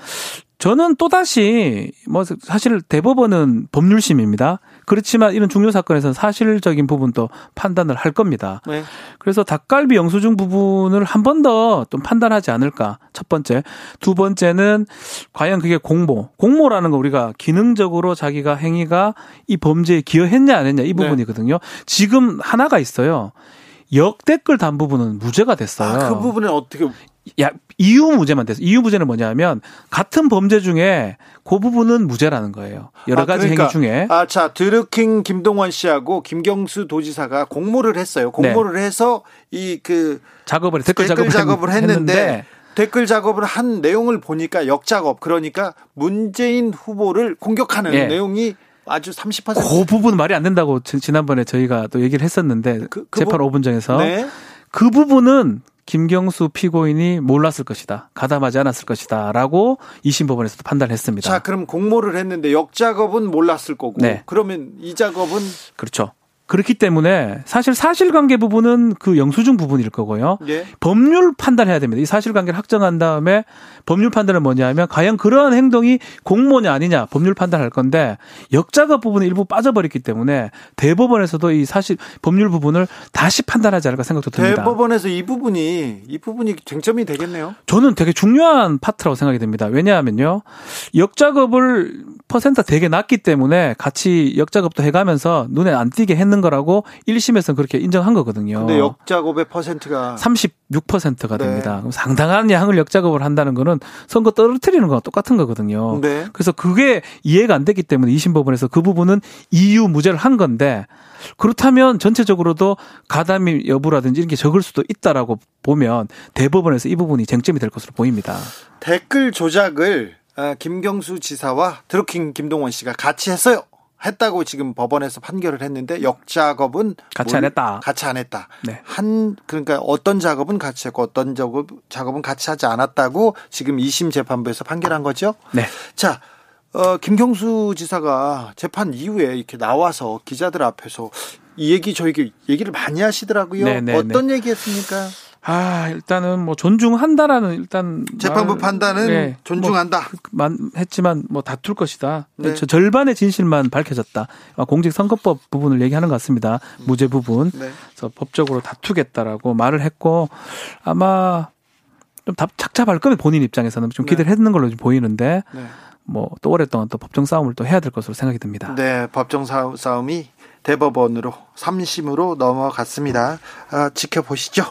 저는 또 다시 뭐 사실 대법원은 법률심입니다. 그렇지만 이런 중요 사건에서는 사실적인 부분도 판단을 할 겁니다. 네. 그래서 닭갈비 영수증 부분을 한 번 더 좀 판단하지 않을까. 첫 번째. 두 번째는 과연 그게 공모. 공모라는 거 우리가 기능적으로 자기가 행위가 이 범죄에 기여했냐 안 했냐 이 네. 부분이거든요. 네. 지금 하나가 있어요. 역댓글 단 부분은 무죄가 됐어요. 아, 그 부분은 어떻게 야, 이유 무죄만 돼서 이유 무죄는 뭐냐면 같은 범죄 중에 그 부분은 무죄라는 거예요. 여러 아, 가지 그러니까, 행위 중에. 아, 자, 드루킹 김동원 씨하고 김경수 도지사가 공모를 했어요. 공모를 네. 해서 이 그 작업을 댓글, 댓글 작업을, 했는데, 했는데 댓글 작업을 한 내용을 보니까 역작업 그러니까 문재인 후보를 공격하는 네. 내용이 아주 30%. 그 부분 말이 안 된다고 지난번에 저희가 또 얘기를 했었는데 그, 그 재판 부... 5분정에서 네. 그 부분은 김경수 피고인이 몰랐을 것이다. 가담하지 않았을 것이다. 라고 2심 법원에서도 판단했습니다. 자, 그럼 공모를 했는데 역작업은 몰랐을 거고. 네. 그러면 이 작업은 그렇죠. 그렇기 때문에 사실 사실관계 부분은 그 영수증 부분일 거고요. 예. 법률 판단해야 됩니다. 이 사실관계를 확정한 다음에 법률 판단은 뭐냐면 과연 그러한 행동이 공모냐 아니냐 법률 판단할 건데 역작업 부분이 일부 빠져버렸기 때문에 대법원에서도 이 사실 법률 부분을 다시 판단하지 않을까 생각도 듭니다. 대법원에서 이 부분이 이 부분이 쟁점이 되겠네요. 저는 되게 중요한 파트라고 생각이 됩니다. 왜냐하면요 역작업을 퍼센트 되게 낮기 때문에 같이 역작업도 해가면서 눈에 안 띄게 했는 거라고 1심에서는 그렇게 인정한 거거든요. 근데 역작업의 퍼센트가 36%가 됩니다. 네. 그럼 상당한 양을 역작업을 한다는 거는 선거 떨어뜨리는 거랑 똑같은 거거든요. 네. 그래서 그게 이해가 안 됐기 때문에 2심 법원에서 그 부분은 이유 무죄를 한 건데 그렇다면 전체적으로도 가담이 여부라든지 이렇게 적을 수도 있다라고 보면 대법원에서 이 부분이 쟁점이 될 것으로 보입니다. 댓글 조작을 아, 김경수 지사와 드루킹 김동원 씨가 같이 했어요. 했다고 지금 법원에서 판결을 했는데 역 작업은 같이 안 했다. 같이 안 했다. 네. 한 그러니까 어떤 작업은 같이 했고 어떤 작업 작업은 같이 하지 않았다고 지금 2심 재판부에서 판결한 거죠. 네. 자, 어 김경수 지사가 재판 이후에 이렇게 나와서 기자들 앞에서 이 얘기 저에게 얘기를 많이 하시더라고요. 네네네. 네, 어떤 네. 얘기했습니까? 아, 일단은 뭐 존중한다라는 일단 재판부 판단은 네, 존중한다. 뭐 했지만 뭐 다툴 것이다. 네. 저 절반의 진실만 밝혀졌다. 아, 공직 선거법 부분을 얘기하는 것 같습니다. 무죄 부분. 네. 그래서 법적으로 다투겠다라고 말을 했고 아마 좀 착잡할 거면 본인 입장에서는 좀 기대를 네. 했는 걸로 보이는데 네. 뭐또 오랫동안 또 법정 싸움을 또 해야 될 것으로 생각이 듭니다. 네, 법정 싸움이 대법원으로 3심으로 넘어갔습니다. 아, 지켜보시죠.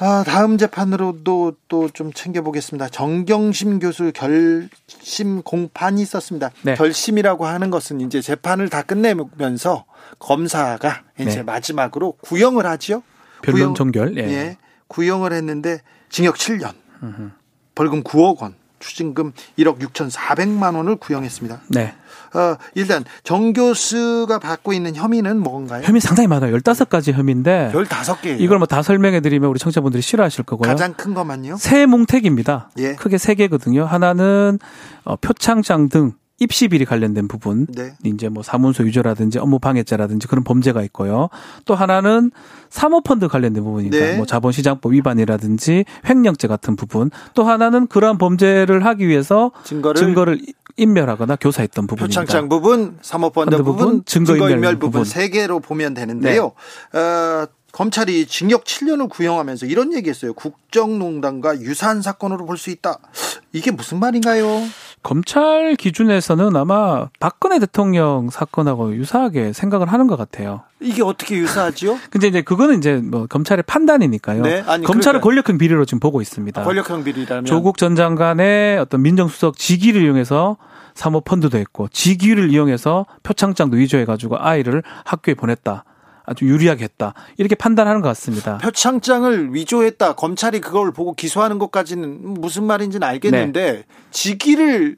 아, 다음 재판으로도 또 좀 챙겨보겠습니다. 정경심 교수 결심 공판이 있었습니다. 네. 결심이라고 하는 것은 이제 재판을 다 끝내면서 검사가 이제 네. 마지막으로 구형을 하지요. 변론 종결. 예. 예. 구형을 했는데 징역 7년, 으흠. 벌금 9억 원, 추징금 1억 6,400만 원을 구형했습니다. 네. 어, 일단 정 교수가 받고 있는 혐의는 뭔가요? 혐의 상당히 많아요. 15가지 혐의인데 15개. 이걸 뭐 다 설명해 드리면 우리 청취자분들이 싫어하실 거고요. 가장 큰 것만요? 세 몽택입니다. 예. 크게 세 개거든요. 하나는 어, 표창장 등 입시 비리 관련된 부분, 네. 이제 뭐 사문서 유조라든지 업무 방해죄라든지 그런 범죄가 있고요. 또 하나는 사모펀드 관련된 부분입니다. 네. 뭐 자본시장법 위반이라든지 횡령죄 같은 부분. 또 하나는 그러한 범죄를 하기 위해서 증거를, 증거를 인멸하거나 교사했던 부분입니다. 표창장 부분, 사모펀드 부분, 부분, 증거인멸, 증거 부분 세 개로 보면 되는데요. 네. 어, 검찰이 징역 7년을 구형하면서 이런 얘기했어요. 국정농단과 유사한 사건으로 볼 수 있다. 이게 무슨 말인가요? 검찰 기준에서는 아마 박근혜 대통령 사건하고 유사하게 생각을 하는 것 같아요. 이게 어떻게 유사하지요? 근데 이제 그거는 이제 뭐 검찰의 판단이니까요. 네? 아니, 검찰은 그러니까. 권력형 비리로 지금 보고 있습니다. 아, 권력형 비리라면 조국 전 장관의 어떤 민정수석 직위를 이용해서 사모펀드도 했고 직위를 이용해서 표창장도 위조해가지고 아이를 학교에 보냈다. 아주 유리하게 했다. 이렇게 판단하는 것 같습니다. 표창장을 위조했다. 검찰이 그걸 보고 기소하는 것까지는 무슨 말인지는 알겠는데 네. 직위를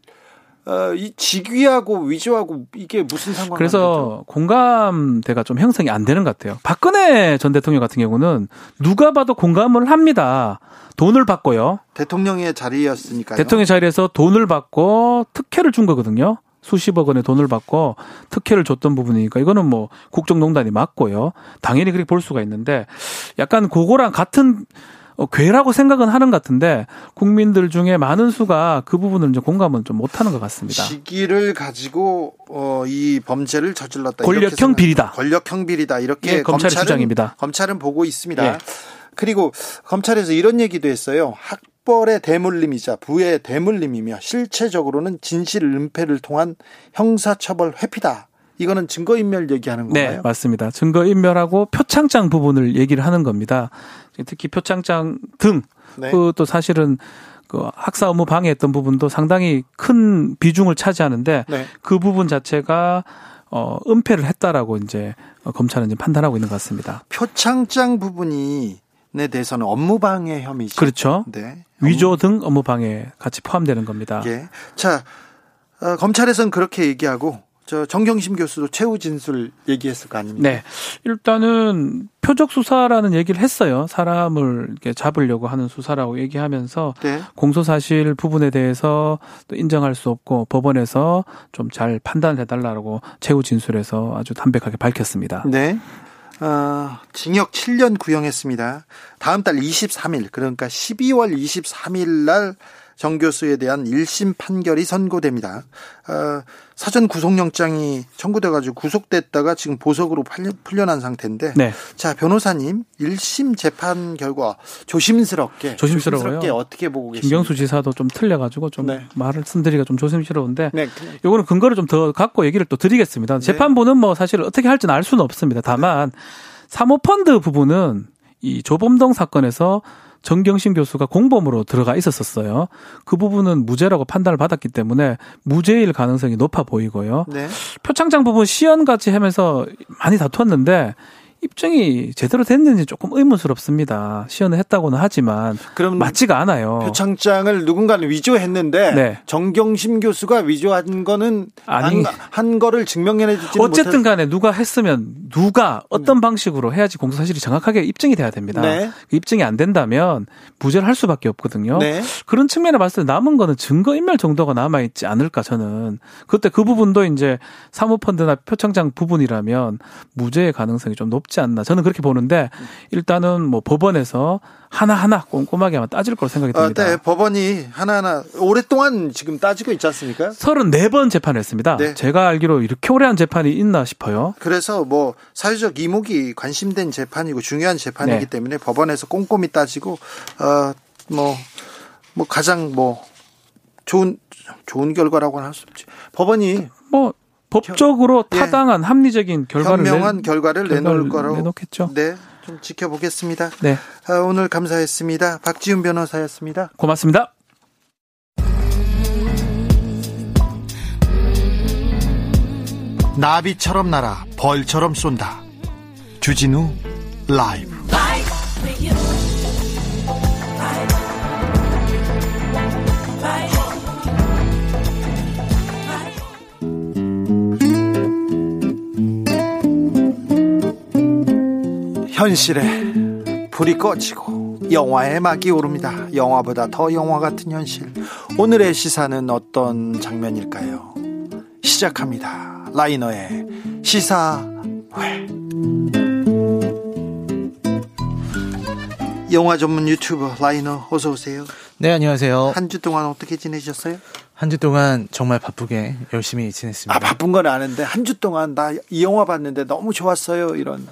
어, 이 직위하고 위조하고 이게 무슨 상관이 그래서 공감대가 좀 형성이 안 되는 것 같아요. 박근혜 전 대통령 같은 경우는 누가 봐도 공감을 합니다. 돈을 받고요. 대통령의 자리였으니까요. 대통령 자리에서 돈을 받고 특혜를 준 거거든요. 수십억 원의 돈을 받고 특혜를 줬던 부분이니까 이거는 뭐 국정농단이 맞고요. 당연히 그렇게 볼 수가 있는데 약간 그거랑 같은 어, 괴라고 생각은 하는 것 같은데 국민들 중에 많은 수가 그 부분을 이제 공감은 좀 못하는 것 같습니다. 시기를 가지고 어, 이 범죄를 저질렀다. 권력형 비리다. 권력형 비리다. 이렇게 예, 검찰 주장입니다. 검찰은 보고 있습니다. 예. 그리고 검찰에서 이런 얘기도 했어요. 학 학벌의 대물림이자 부의 대물림이며 실체적으로는 진실 은폐를 통한 형사처벌 회피다. 이거는 증거인멸 얘기하는 네, 건가요? 네, 맞습니다. 증거인멸하고 표창장 부분을 얘기를 하는 겁니다. 특히 표창장 등, 네. 그또 사실은 그 학사 업무 방해했던 부분도 상당히 큰 비중을 차지하는데 네. 그 부분 자체가 어 은폐를 했다라고 이제 검찰은 이제 판단하고 있는 것 같습니다. 표창장 부분이 에 대해서는 업무 방해 혐의죠. 그렇죠. 네. 위조 등 업무 방해 같이 포함되는 겁니다. 예. 자, 어, 검찰에서는 그렇게 얘기하고 저 정경심 교수도 최후 진술 얘기했을 거 아닙니까? 네. 일단은 표적 수사라는 얘기를 했어요. 사람을 잡으려고 하는 수사라고 얘기하면서 네. 공소 사실 부분에 대해서 또 인정할 수 없고 법원에서 좀 잘 판단해 달라고 최후 진술에서 아주 담백하게 밝혔습니다. 네. 어, 징역 7년 구형했습니다. 다음 달 23일 그러니까 12월 23일 날 정 교수에 대한 1심 판결이 선고됩니다. 어, 사전 구속영장이 청구돼가지고 구속됐다가 지금 보석으로 풀려난 상태인데, 네. 자 변호사님 1심 재판 결과 조심스럽게 조심스러워요. 조심스럽게 어떻게 보고 계십니까? 김경수 지사도 좀 틀려가지고 좀 네. 말을 쓴드리기가 좀 조심스러운데, 네. 요거는 근거를 좀 더 갖고 얘기를 또 드리겠습니다. 네. 재판부는 뭐 사실 어떻게 할지는 알 수는 없습니다. 다만 사모펀드 부분은 이 조범동 사건에서 정경심 교수가 공범으로 들어가 있었었어요. 그 부분은 무죄라고 판단을 받았기 때문에 무죄일 가능성이 높아 보이고요. 네. 표창장 부분 시연같이 하면서 많이 다투었는데 입증이 제대로 됐는지 조금 의문스럽습니다. 시연을 했다고는 하지만 그럼 맞지가 않아요. 표창장을 누군가는 위조했는데 네. 정경심 교수가 위조한 거는 아니 한, 한 거를 증명해 주지 어쨌든 간에 누가 했으면 누가 어떤 네. 방식으로 해야지 공소 사실이 정확하게 입증이 돼야 됩니다. 네. 그 입증이 안 된다면 무죄를 할 수밖에 없거든요. 네. 그런 측면에 봤을 때 남은 거는 증거 인멸 정도가 남아 있지 않을까 저는 그때 그 부분도 이제 사모펀드나 표창장 부분이라면 무죄의 가능성이 좀 높. 없지 않나 저는 그렇게 보는데 일단은 뭐 법원에서 하나하나 꼼꼼하게 아마 따질 거로 생각이 듭니다. 아, 네, 법원이 하나하나 오랫동안 지금 따지고 있지 않습니까? 34번 재판을 했습니다. 네. 제가 알기로 이렇게 오래 한 재판이 있나 싶어요. 그래서 뭐 사회적 이목이 관심된 재판이고 중요한 재판이기 네. 때문에 법원에서 꼼꼼히 따지고 어뭐뭐 뭐 가장 뭐 좋은 좋은 결과라고는 할 수 없지. 법원이 뭐 법적으로 예. 타당한 합리적인 결과를 현명한 내, 결과를 내놓을 거라고 내놓겠죠. 네. 좀 지켜보겠습니다. 네. 아, 오늘 감사했습니다. 박지훈 변호사였습니다. 고맙습니다. 나비처럼 날아 벌처럼 쏜다. 주진우 라이브. 현실에 불이 꺼지고 영화의 막이 오릅니다. 영화보다 더 영화 같은 현실. 오늘의 시사는 어떤 장면일까요? 시작합니다. 라이너의 시사회. 영화 전문 유튜버 라이너 어서 오세요. 네, 안녕하세요. 한 주 동안 어떻게 지내셨어요? 한 주 동안 정말 바쁘게 열심히 지냈습니다. 아, 바쁜 건 아는데 한 주 동안 나 이 영화 봤는데 너무 좋았어요. 이런.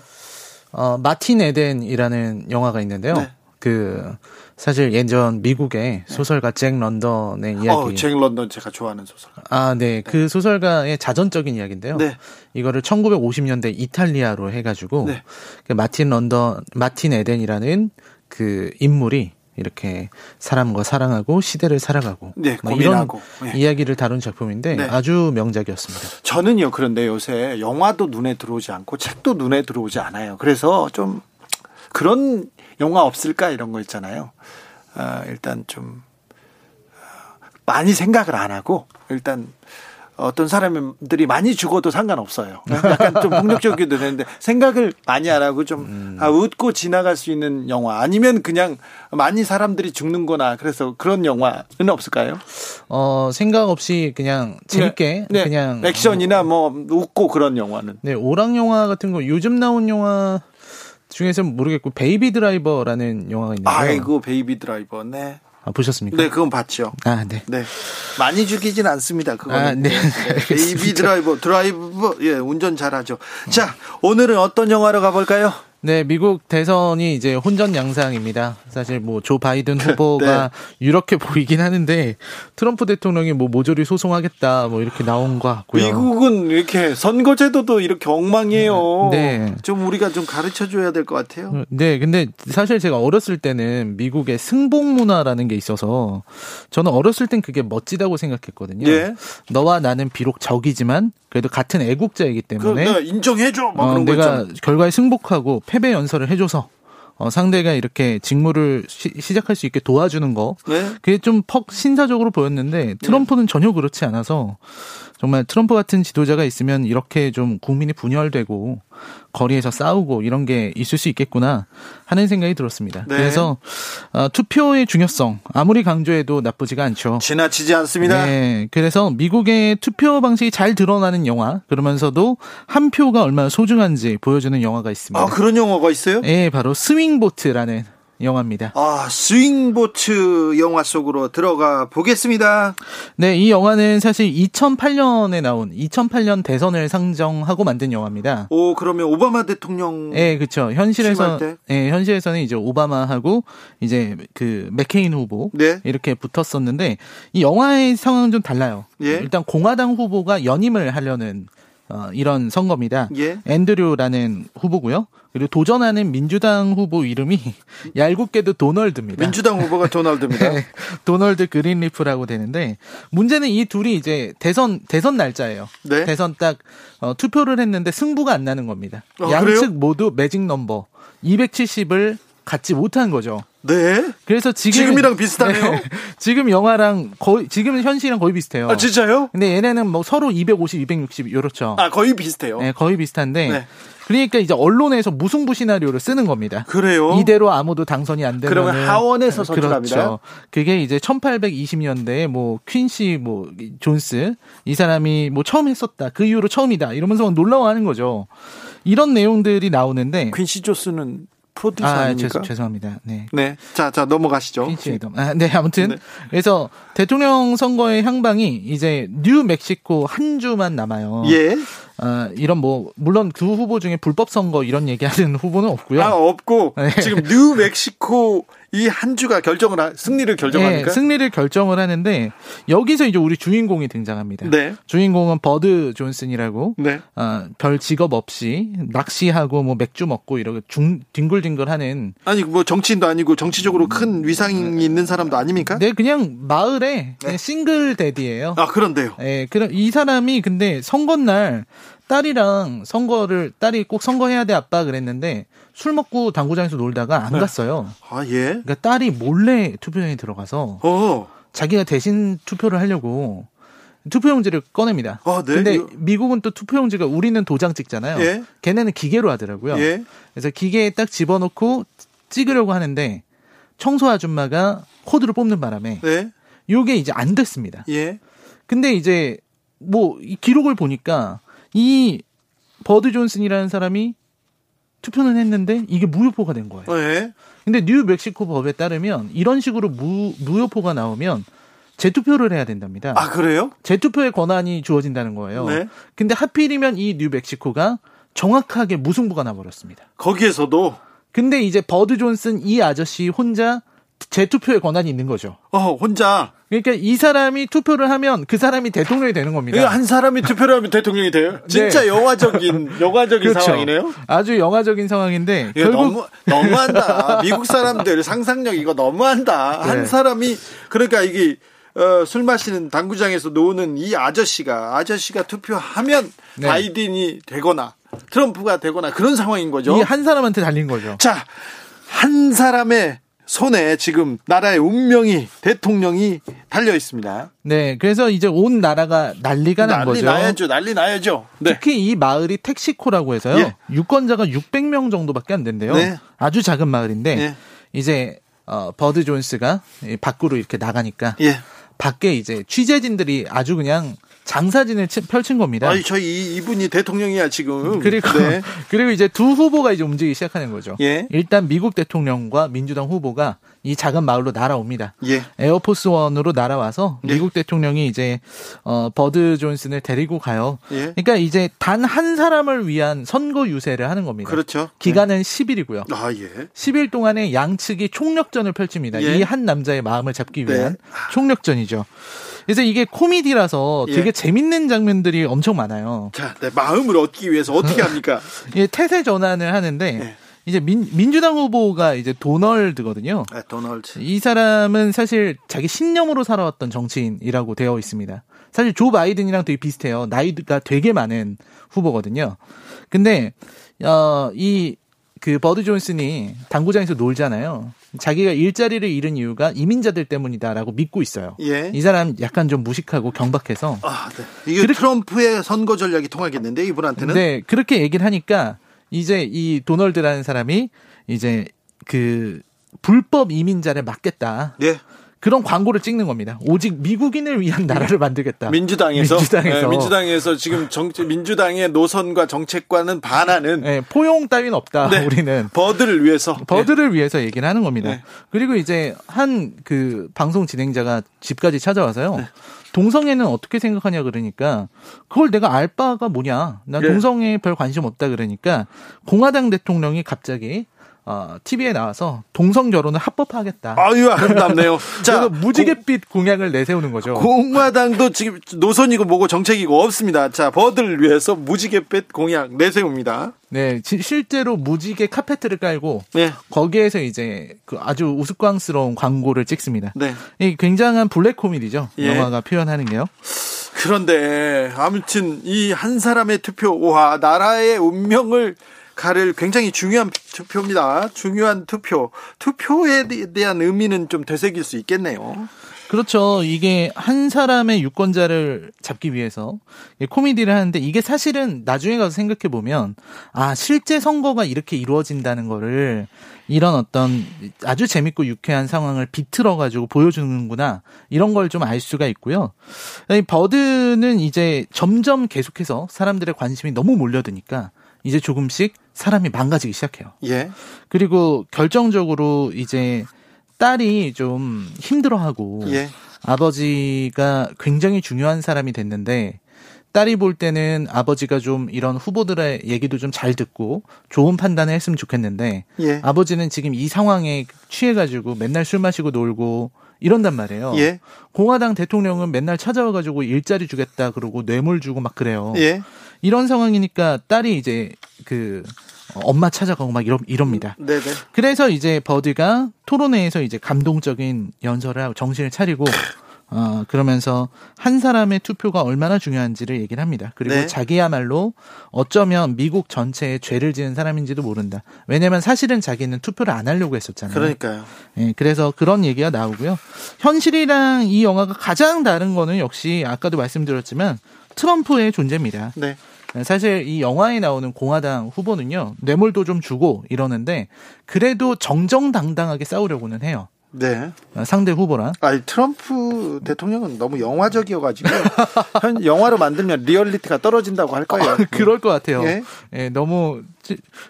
어, 마틴 에덴이라는 영화가 있는데요. 네. 그 사실 예전 미국의 네. 소설가 잭 런던의 이야기. 어, 잭 런던 제가 좋아하는 소설가. 아, 네. 그 소설가의 자전적인 이야기인데요. 네. 이거를 1950년대 이탈리아로 해가지고 네. 그 마틴 런던, 마틴 에덴이라는 그 인물이 이렇게 사람과 사랑하고 시대를 살아가고 네, 뭐 이런 네. 이야기를 다룬 작품인데 네. 아주 명작이었습니다. 저는요 그런데 요새 영화도 눈에 들어오지 않고 책도 눈에 들어오지 않아요. 그래서 좀 그런 영화 없을까 이런 거 있잖아요. 어, 일단 좀 어, 많이 생각을 안 하고 일단 어떤 사람들이 많이 죽어도 상관없어요. 약간 좀 폭력적이기도 되는데 생각을 많이 안 하고 좀 음. 아, 웃고 지나갈 수 있는 영화 아니면 그냥 많이 사람들이 죽는 거나 그래서 그런 영화는 없을까요? 어 생각 없이 그냥 재밌게 네. 네. 그냥 액션이나 뭐 웃고 그런 영화는 네 오락 영화 같은 거 요즘 나온 영화 중에서 모르겠고 베이비 드라이버라는 영화가 있는데요. 아이고 베이비 드라이버 네. 아, 보셨습니까? 네, 그건 봤죠. 아, 네. 네. 많이 죽이진 않습니다. 그거는. 아, 네. 네. 베이비 드라이버, 드라이버, 예, 운전 잘하죠. 자, 오늘은 어떤 영화로 가볼까요? 네, 미국 대선이 이제 혼전 양상입니다. 사실 뭐 조 바이든 후보가 네. 이렇게 보이긴 하는데 트럼프 대통령이 뭐 모조리 소송하겠다 뭐 이렇게 나온 것 같고요. 미국은 이렇게 선거 제도도 이렇게 엉망이에요. 네. 좀 우리가 좀 가르쳐 줘야 될 것 같아요. 네, 근데 사실 제가 어렸을 때는 미국의 승복 문화라는 게 있어서 저는 어렸을 땐 그게 멋지다고 생각했거든요. 네. 너와 나는 비록 적이지만 그래도 같은 애국자이기 때문에 내가 인정해줘. 어, 내가 결과에 승복하고 패배 연설을 해줘서 어, 상대가 이렇게 직무를 시, 작할수 있게 도와주는 거 네? 그게 좀 퍽 신사적으로 보였는데 트럼프는 네. 전혀 그렇지 않아서 정말 트럼프 같은 지도자가 있으면 이렇게 좀 국민이 분열되고 거리에서 싸우고 이런 게 있을 수 있겠구나 하는 생각이 들었습니다. 네. 그래서 어, 투표의 중요성 아무리 강조해도 나쁘지가 않죠. 지나치지 않습니다. 네. 그래서 미국의 투표 방식이 잘 드러나는 영화 그러면서도 한 표가 얼마나 소중한지 보여주는 영화가 있습니다. 아 그런 영화가 있어요? 네, 바로 스윙보트라는 영화입니다. 아, 스윙보트 영화 속으로 들어가 보겠습니다. 네, 이 영화는 사실 2008년에 나온 2008년 대선을 상정하고 만든 영화입니다. 오, 그러면 오바마 대통령 네, 그렇죠. 현실에서 네, 현실에서는 이제 오바마하고 이제 그 맥케인 후보 네. 이렇게 붙었었는데 이 영화의 상황은 좀 달라요. 예? 일단 공화당 후보가 연임을 하려는 어, 이런 선거입니다. 예? 앤드류라는 후보고요. 그리고 도전하는 민주당 후보 이름이 얄궂게도 도널드입니다. 민주당 후보가 도널드입니다. 네, 도널드 그린리프라고 되는데 문제는 이 둘이 이제 대선 대선 날짜예요. 네? 대선 딱 어, 투표를 했는데 승부가 안 나는 겁니다. 아, 양측 그래요? 모두 매직 넘버 270을 갖지 못한 거죠. 네. 그래서 지금 지금 이랑 비슷하네요. 네, 지금 영화랑 거의 지금 현실이랑 거의 비슷해요. 아 진짜요? 근데 얘네는 뭐 서로 250, 260 이렇죠. 아 거의 비슷해요. 네, 거의 비슷한데. 네. 그러니까 이제 언론에서 무승부 시나리오를 쓰는 겁니다. 그래요? 이대로 아무도 당선이 안 되면 그러면 하원에서 선출합니다. 그렇죠. 그게 이제 1820년대에 뭐 퀸시 뭐 존스 이 사람이 뭐 처음 했었다. 그 이후로 처음이다. 이러면서 놀라워하는 거죠. 이런 내용들이 나오는데 퀸시 존스는 프로듀서 아, 아닙니까? 죄송, 합니다 네. 네. 자, 자 넘어가시죠. 아, 네, 아무튼 네. 그래서 대통령 선거의 향방이 이제 뉴 멕시코 한 주만 남아요. 예. 어, 이런 뭐 물론 그 후보 중에 불법 선거 이런 얘기하는 후보는 없고요. 아 없고 네. 지금 뉴 멕시코 이 한 주가 결정을 하, 승리를 결정합니까? 네, 승리를 결정을 하는데 여기서 이제 우리 주인공이 등장합니다. 네. 주인공은 버드 존슨이라고 네. 어, 별 직업 없이 낚시하고 뭐 맥주 먹고 이러고 중 뒹굴뒹굴하는 아니 뭐 정치인도 아니고 정치적으로 큰 위상이 있는 사람도 아닙니까? 네, 그냥 마을에 네. single daddy예요. 아 그런데요. 네, 그럼 이 사람이 근데 선거 날 딸이랑 선거를 딸이 꼭 선거해야 돼 아빠 그랬는데 술 먹고 당구장에서 놀다가 안 네. 갔어요. 아 예. 그러니까 딸이 몰래 투표장에 들어가서 어. 자기가 대신 투표를 하려고 투표용지를 꺼냅니다. 아, 네. 근데 미국은 또 투표용지가 우리는 도장 찍잖아요. 예? 걔네는 기계로 하더라고요. 예? 그래서 기계에 딱 집어넣고 찍으려고 하는데 청소 아줌마가 코드를 뽑는 바람에 네? 요게 이제 안 됐습니다. 예? 근데 이제 뭐이 기록을 보니까 이 버드 존슨이라는 사람이 투표는 했는데 이게 무효표가 된 거예요. 네. 근데 뉴 멕시코 법에 따르면 이런 식으로 무, 무효표가 나오면 재투표를 해야 된답니다. 아, 그래요? 재투표의 권한이 주어진다는 거예요. 네. 근데 하필이면 이 뉴 멕시코가 정확하게 무승부가 나버렸습니다. 거기에서도? 근데 이제 버드 존슨 이 아저씨 혼자 재투표의 권한이 있는 거죠. 어, 혼자. 그러니까 이 사람이 투표를 하면 그 사람이 대통령이 되는 겁니다. 한 사람이 투표를 하면 대통령이 돼요? 진짜 네. 영화적인 영화적인 그렇죠. 상황이네요. 아주 영화적인 상황인데 결국 너무 너무한다. 미국 사람들 상상력 이거 너무한다. 네. 한 사람이 그러니까 이게 어, 술 마시는 당구장에서 노는 이 아저씨가 아저씨가 투표하면 네. 바이든이 되거나 트럼프가 되거나 그런 상황인 거죠. 이 한 사람한테 달린 거죠. 자, 한 사람의 손에 지금 나라의 운명이 대통령이 달려 있습니다. 네, 그래서 이제 온 나라가 난리가 난 난리 거죠. 난리 나야죠, 난리 나야죠. 네. 특히 이 마을이 텍시코라고 해서요. 예. 유권자가 600명 정도밖에 안 된대요. 네. 아주 작은 마을인데 예. 이제 어, 버드 존스가 밖으로 이렇게 나가니까 예. 밖에 이제 취재진들이 아주 그냥 장사진을 펼친 겁니다. 아니 저희 이분이 대통령이야 지금. 그리고 네. 그리고 이제 두 후보가 이제 움직이기 시작하는 거죠. 예. 일단 미국 대통령과 민주당 후보가 이 작은 마을로 날아옵니다. 예. 에어포스 원으로 날아와서 예. 미국 대통령이 이제 어 버드 존슨을 데리고 가요. 예. 그러니까 이제 단 한 사람을 위한 선거 유세를 하는 겁니다. 그렇죠. 기간은 10일이고요. 아 예. 10일 동안에 양측이 총력전을 펼칩니다. 예. 이한 남자의 마음을 잡기 위한 네. 총력전이죠. 그래서 이게 코미디라서 예. 되게 재밌는 장면들이 엄청 많아요. 자, 네, 마음을 얻기 위해서 어떻게 합니까? 예, 태세 전환을 하는데 예. 이제 민, 민주당 후보가 이제 도널드거든요. 네, 도널드. 이 사람은 사실 자기 신념으로 살아왔던 정치인이라고 되어 있습니다. 사실 조 바이든이랑 되게 비슷해요. 나이가 되게 많은 후보거든요. 근데 어, 이 그 버드 존슨이 당구장에서 놀잖아요. 자기가 일자리를 잃은 이유가 이민자들 때문이다라고 믿고 있어요. 예. 이 사람 약간 좀 무식하고 경박해서. 아, 네. 이게 그렇게, 트럼프의 선거 전략이 통하겠는데 이분한테는? 네, 그렇게 얘기를 하니까 이제 이 도널드라는 사람이 이제 그 불법 이민자를 막겠다. 예. 그런 광고를 찍는 겁니다. 오직 미국인을 위한 나라를 만들겠다. 민주당에서 민주당에서, 네, 민주당에서 지금 정, 민주당의 노선과 정책과는 반하는 네, 포용 따윈 없다. 네, 우리는 버드를 위해서 버드를 위해서 얘기를 하는 겁니다. 네. 그리고 이제 한 그 방송 진행자가 집까지 찾아와서요. 네. 동성애는 어떻게 생각하냐 그러니까 그걸 내가 알 바가 뭐냐. 난 네. 동성애에 별 관심 없다 그러니까 공화당 대통령이 갑자기 어, TV에 나와서 동성 결혼을 합법화하겠다. 아유 아름답네요. 자, 무지갯빛 공 약을 내세우는 거죠. 공화당도 지금 노선이고 뭐고 정책이고 없습니다. 자, 버드를 위해서 무지갯빛 공약 내세웁니다. 네, 실제로 무지개 카페트를 깔고 네. 거기에서 이제 그 아주 우스꽝스러운 광고를 찍습니다. 네. 이 굉장한 블랙 코미디죠. 예. 영화가 표현하는 게요. 그런데 아무튼 이 한 사람의 투표 와 나라의 운명을 가를 굉장히 중요한 투표입니다. 중요한 투표. 투표에 대한 의미는 좀 되새길 수 있겠네요. 그렇죠. 이게 한 사람의 유권자를 잡기 위해서 코미디를 하는데 이게 사실은 나중에 가서 생각해 보면 아 실제 선거가 이렇게 이루어진다는 거를 이런 어떤 아주 재밌고 유쾌한 상황을 비틀어 가지고 보여주는구나 이런 걸 좀 알 수가 있고요. 버드는 이제 점점 계속해서 사람들의 관심이 너무 몰려드니까 이제 조금씩 사람이 망가지기 시작해요. 예. 그리고 결정적으로 이제 딸이 좀 힘들어하고 예. 아버지가 굉장히 중요한 사람이 됐는데 딸이 볼 때는 아버지가 좀 이런 후보들의 얘기도 좀 잘 듣고 좋은 판단을 했으면 좋겠는데 예. 아버지는 지금 이 상황에 취해가지고 맨날 술 마시고 놀고 이런단 말이에요. 예. 공화당 대통령은 맨날 찾아와가지고 일자리 주겠다 그러고 뇌물 주고 막 그래요. 예. 이런 상황이니까 딸이 이제 그 엄마 찾아가고 막 이러, 이럽니다. 네네. 그래서 이제 버드가 토론회에서 이제 감동적인 연설을 하고 정신을 차리고 어, 그러면서 한 사람의 투표가 얼마나 중요한지를 얘기를 합니다. 그리고 네. 자기야말로 어쩌면 미국 전체에 죄를 지은 사람인지도 모른다. 왜냐면 사실은 자기는 투표를 안 하려고 했었잖아요. 그러니까요. 예, 그래서 그런 얘기가 나오고요. 현실이랑 이 영화가 가장 다른 거는 역시 아까도 말씀드렸지만 트럼프의 존재입니다. 네. 사실 이 영화에 나오는 공화당 후보는요 뇌물도 좀 주고 이러는데 그래도 정정당당하게 싸우려고는 해요. 네. 상대 후보랑. 아니 트럼프 대통령은 너무 영화적이어가지고 현 영화로 만들면 리얼리티가 떨어진다고 할 거예요. 아, 그럴 것 같아요. 예? 예, 너무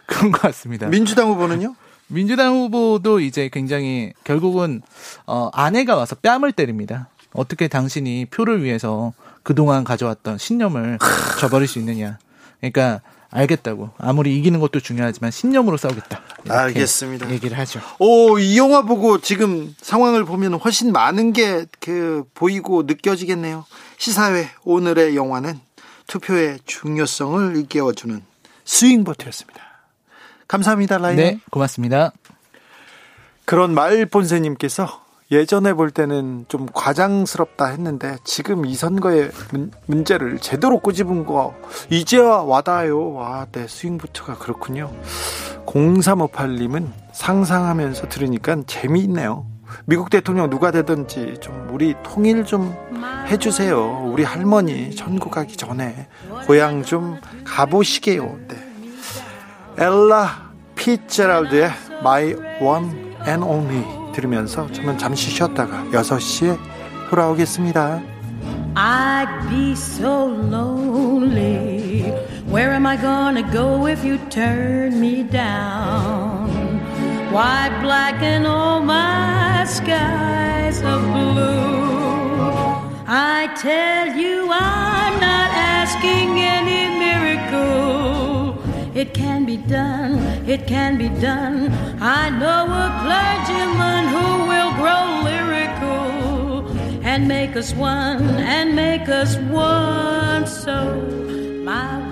그런 것 같습니다. 민주당 후보는요? 민주당 후보도 이제 굉장히 결국은 어, 아내가 와서 뺨을 때립니다. 어떻게 당신이 표를 위해서 그동안 가져왔던 신념을 저버릴 수 있느냐. 그러니까 알겠다고. 아무리 이기는 것도 중요하지만 신념으로 싸우겠다. 알겠습니다. 얘기를 하죠. 오, 이 영화 보고 지금 상황을 보면 훨씬 많은 게 그 보이고 느껴지겠네요. 시사회 오늘의 영화는 투표의 중요성을 일깨워주는 스윙보트였습니다. 감사합니다, 라이언. 네, 고맙습니다. 그런 말 본세님께서 예전에 볼 때는 좀 과장스럽다 했는데 지금 이 선거의 문, 제를 제대로 꼬집은 거 이제야 와닿아요. 와, 네, 스윙부터가 그렇군요. 0358님은 상상하면서 들으니까 재미있네요. 미국 대통령 누가 되든지 좀 우리 통일 좀 해주세요. 우리 할머니 전국 가기 전에 고향 좀 가보시게요. 네. 엘라 피제랄드의 My One and Only 들으면서 저는 잠시 쉬었다가 6시에 돌아오겠습니다. I'd be so lonely. Where am I gonna go if you turn me down? Why blacken all my skies of blue? I tell you, I'm not asking any. It can be done, it can be done. I know a clergyman who will grow lyrical and make us one, and make us one. So, my.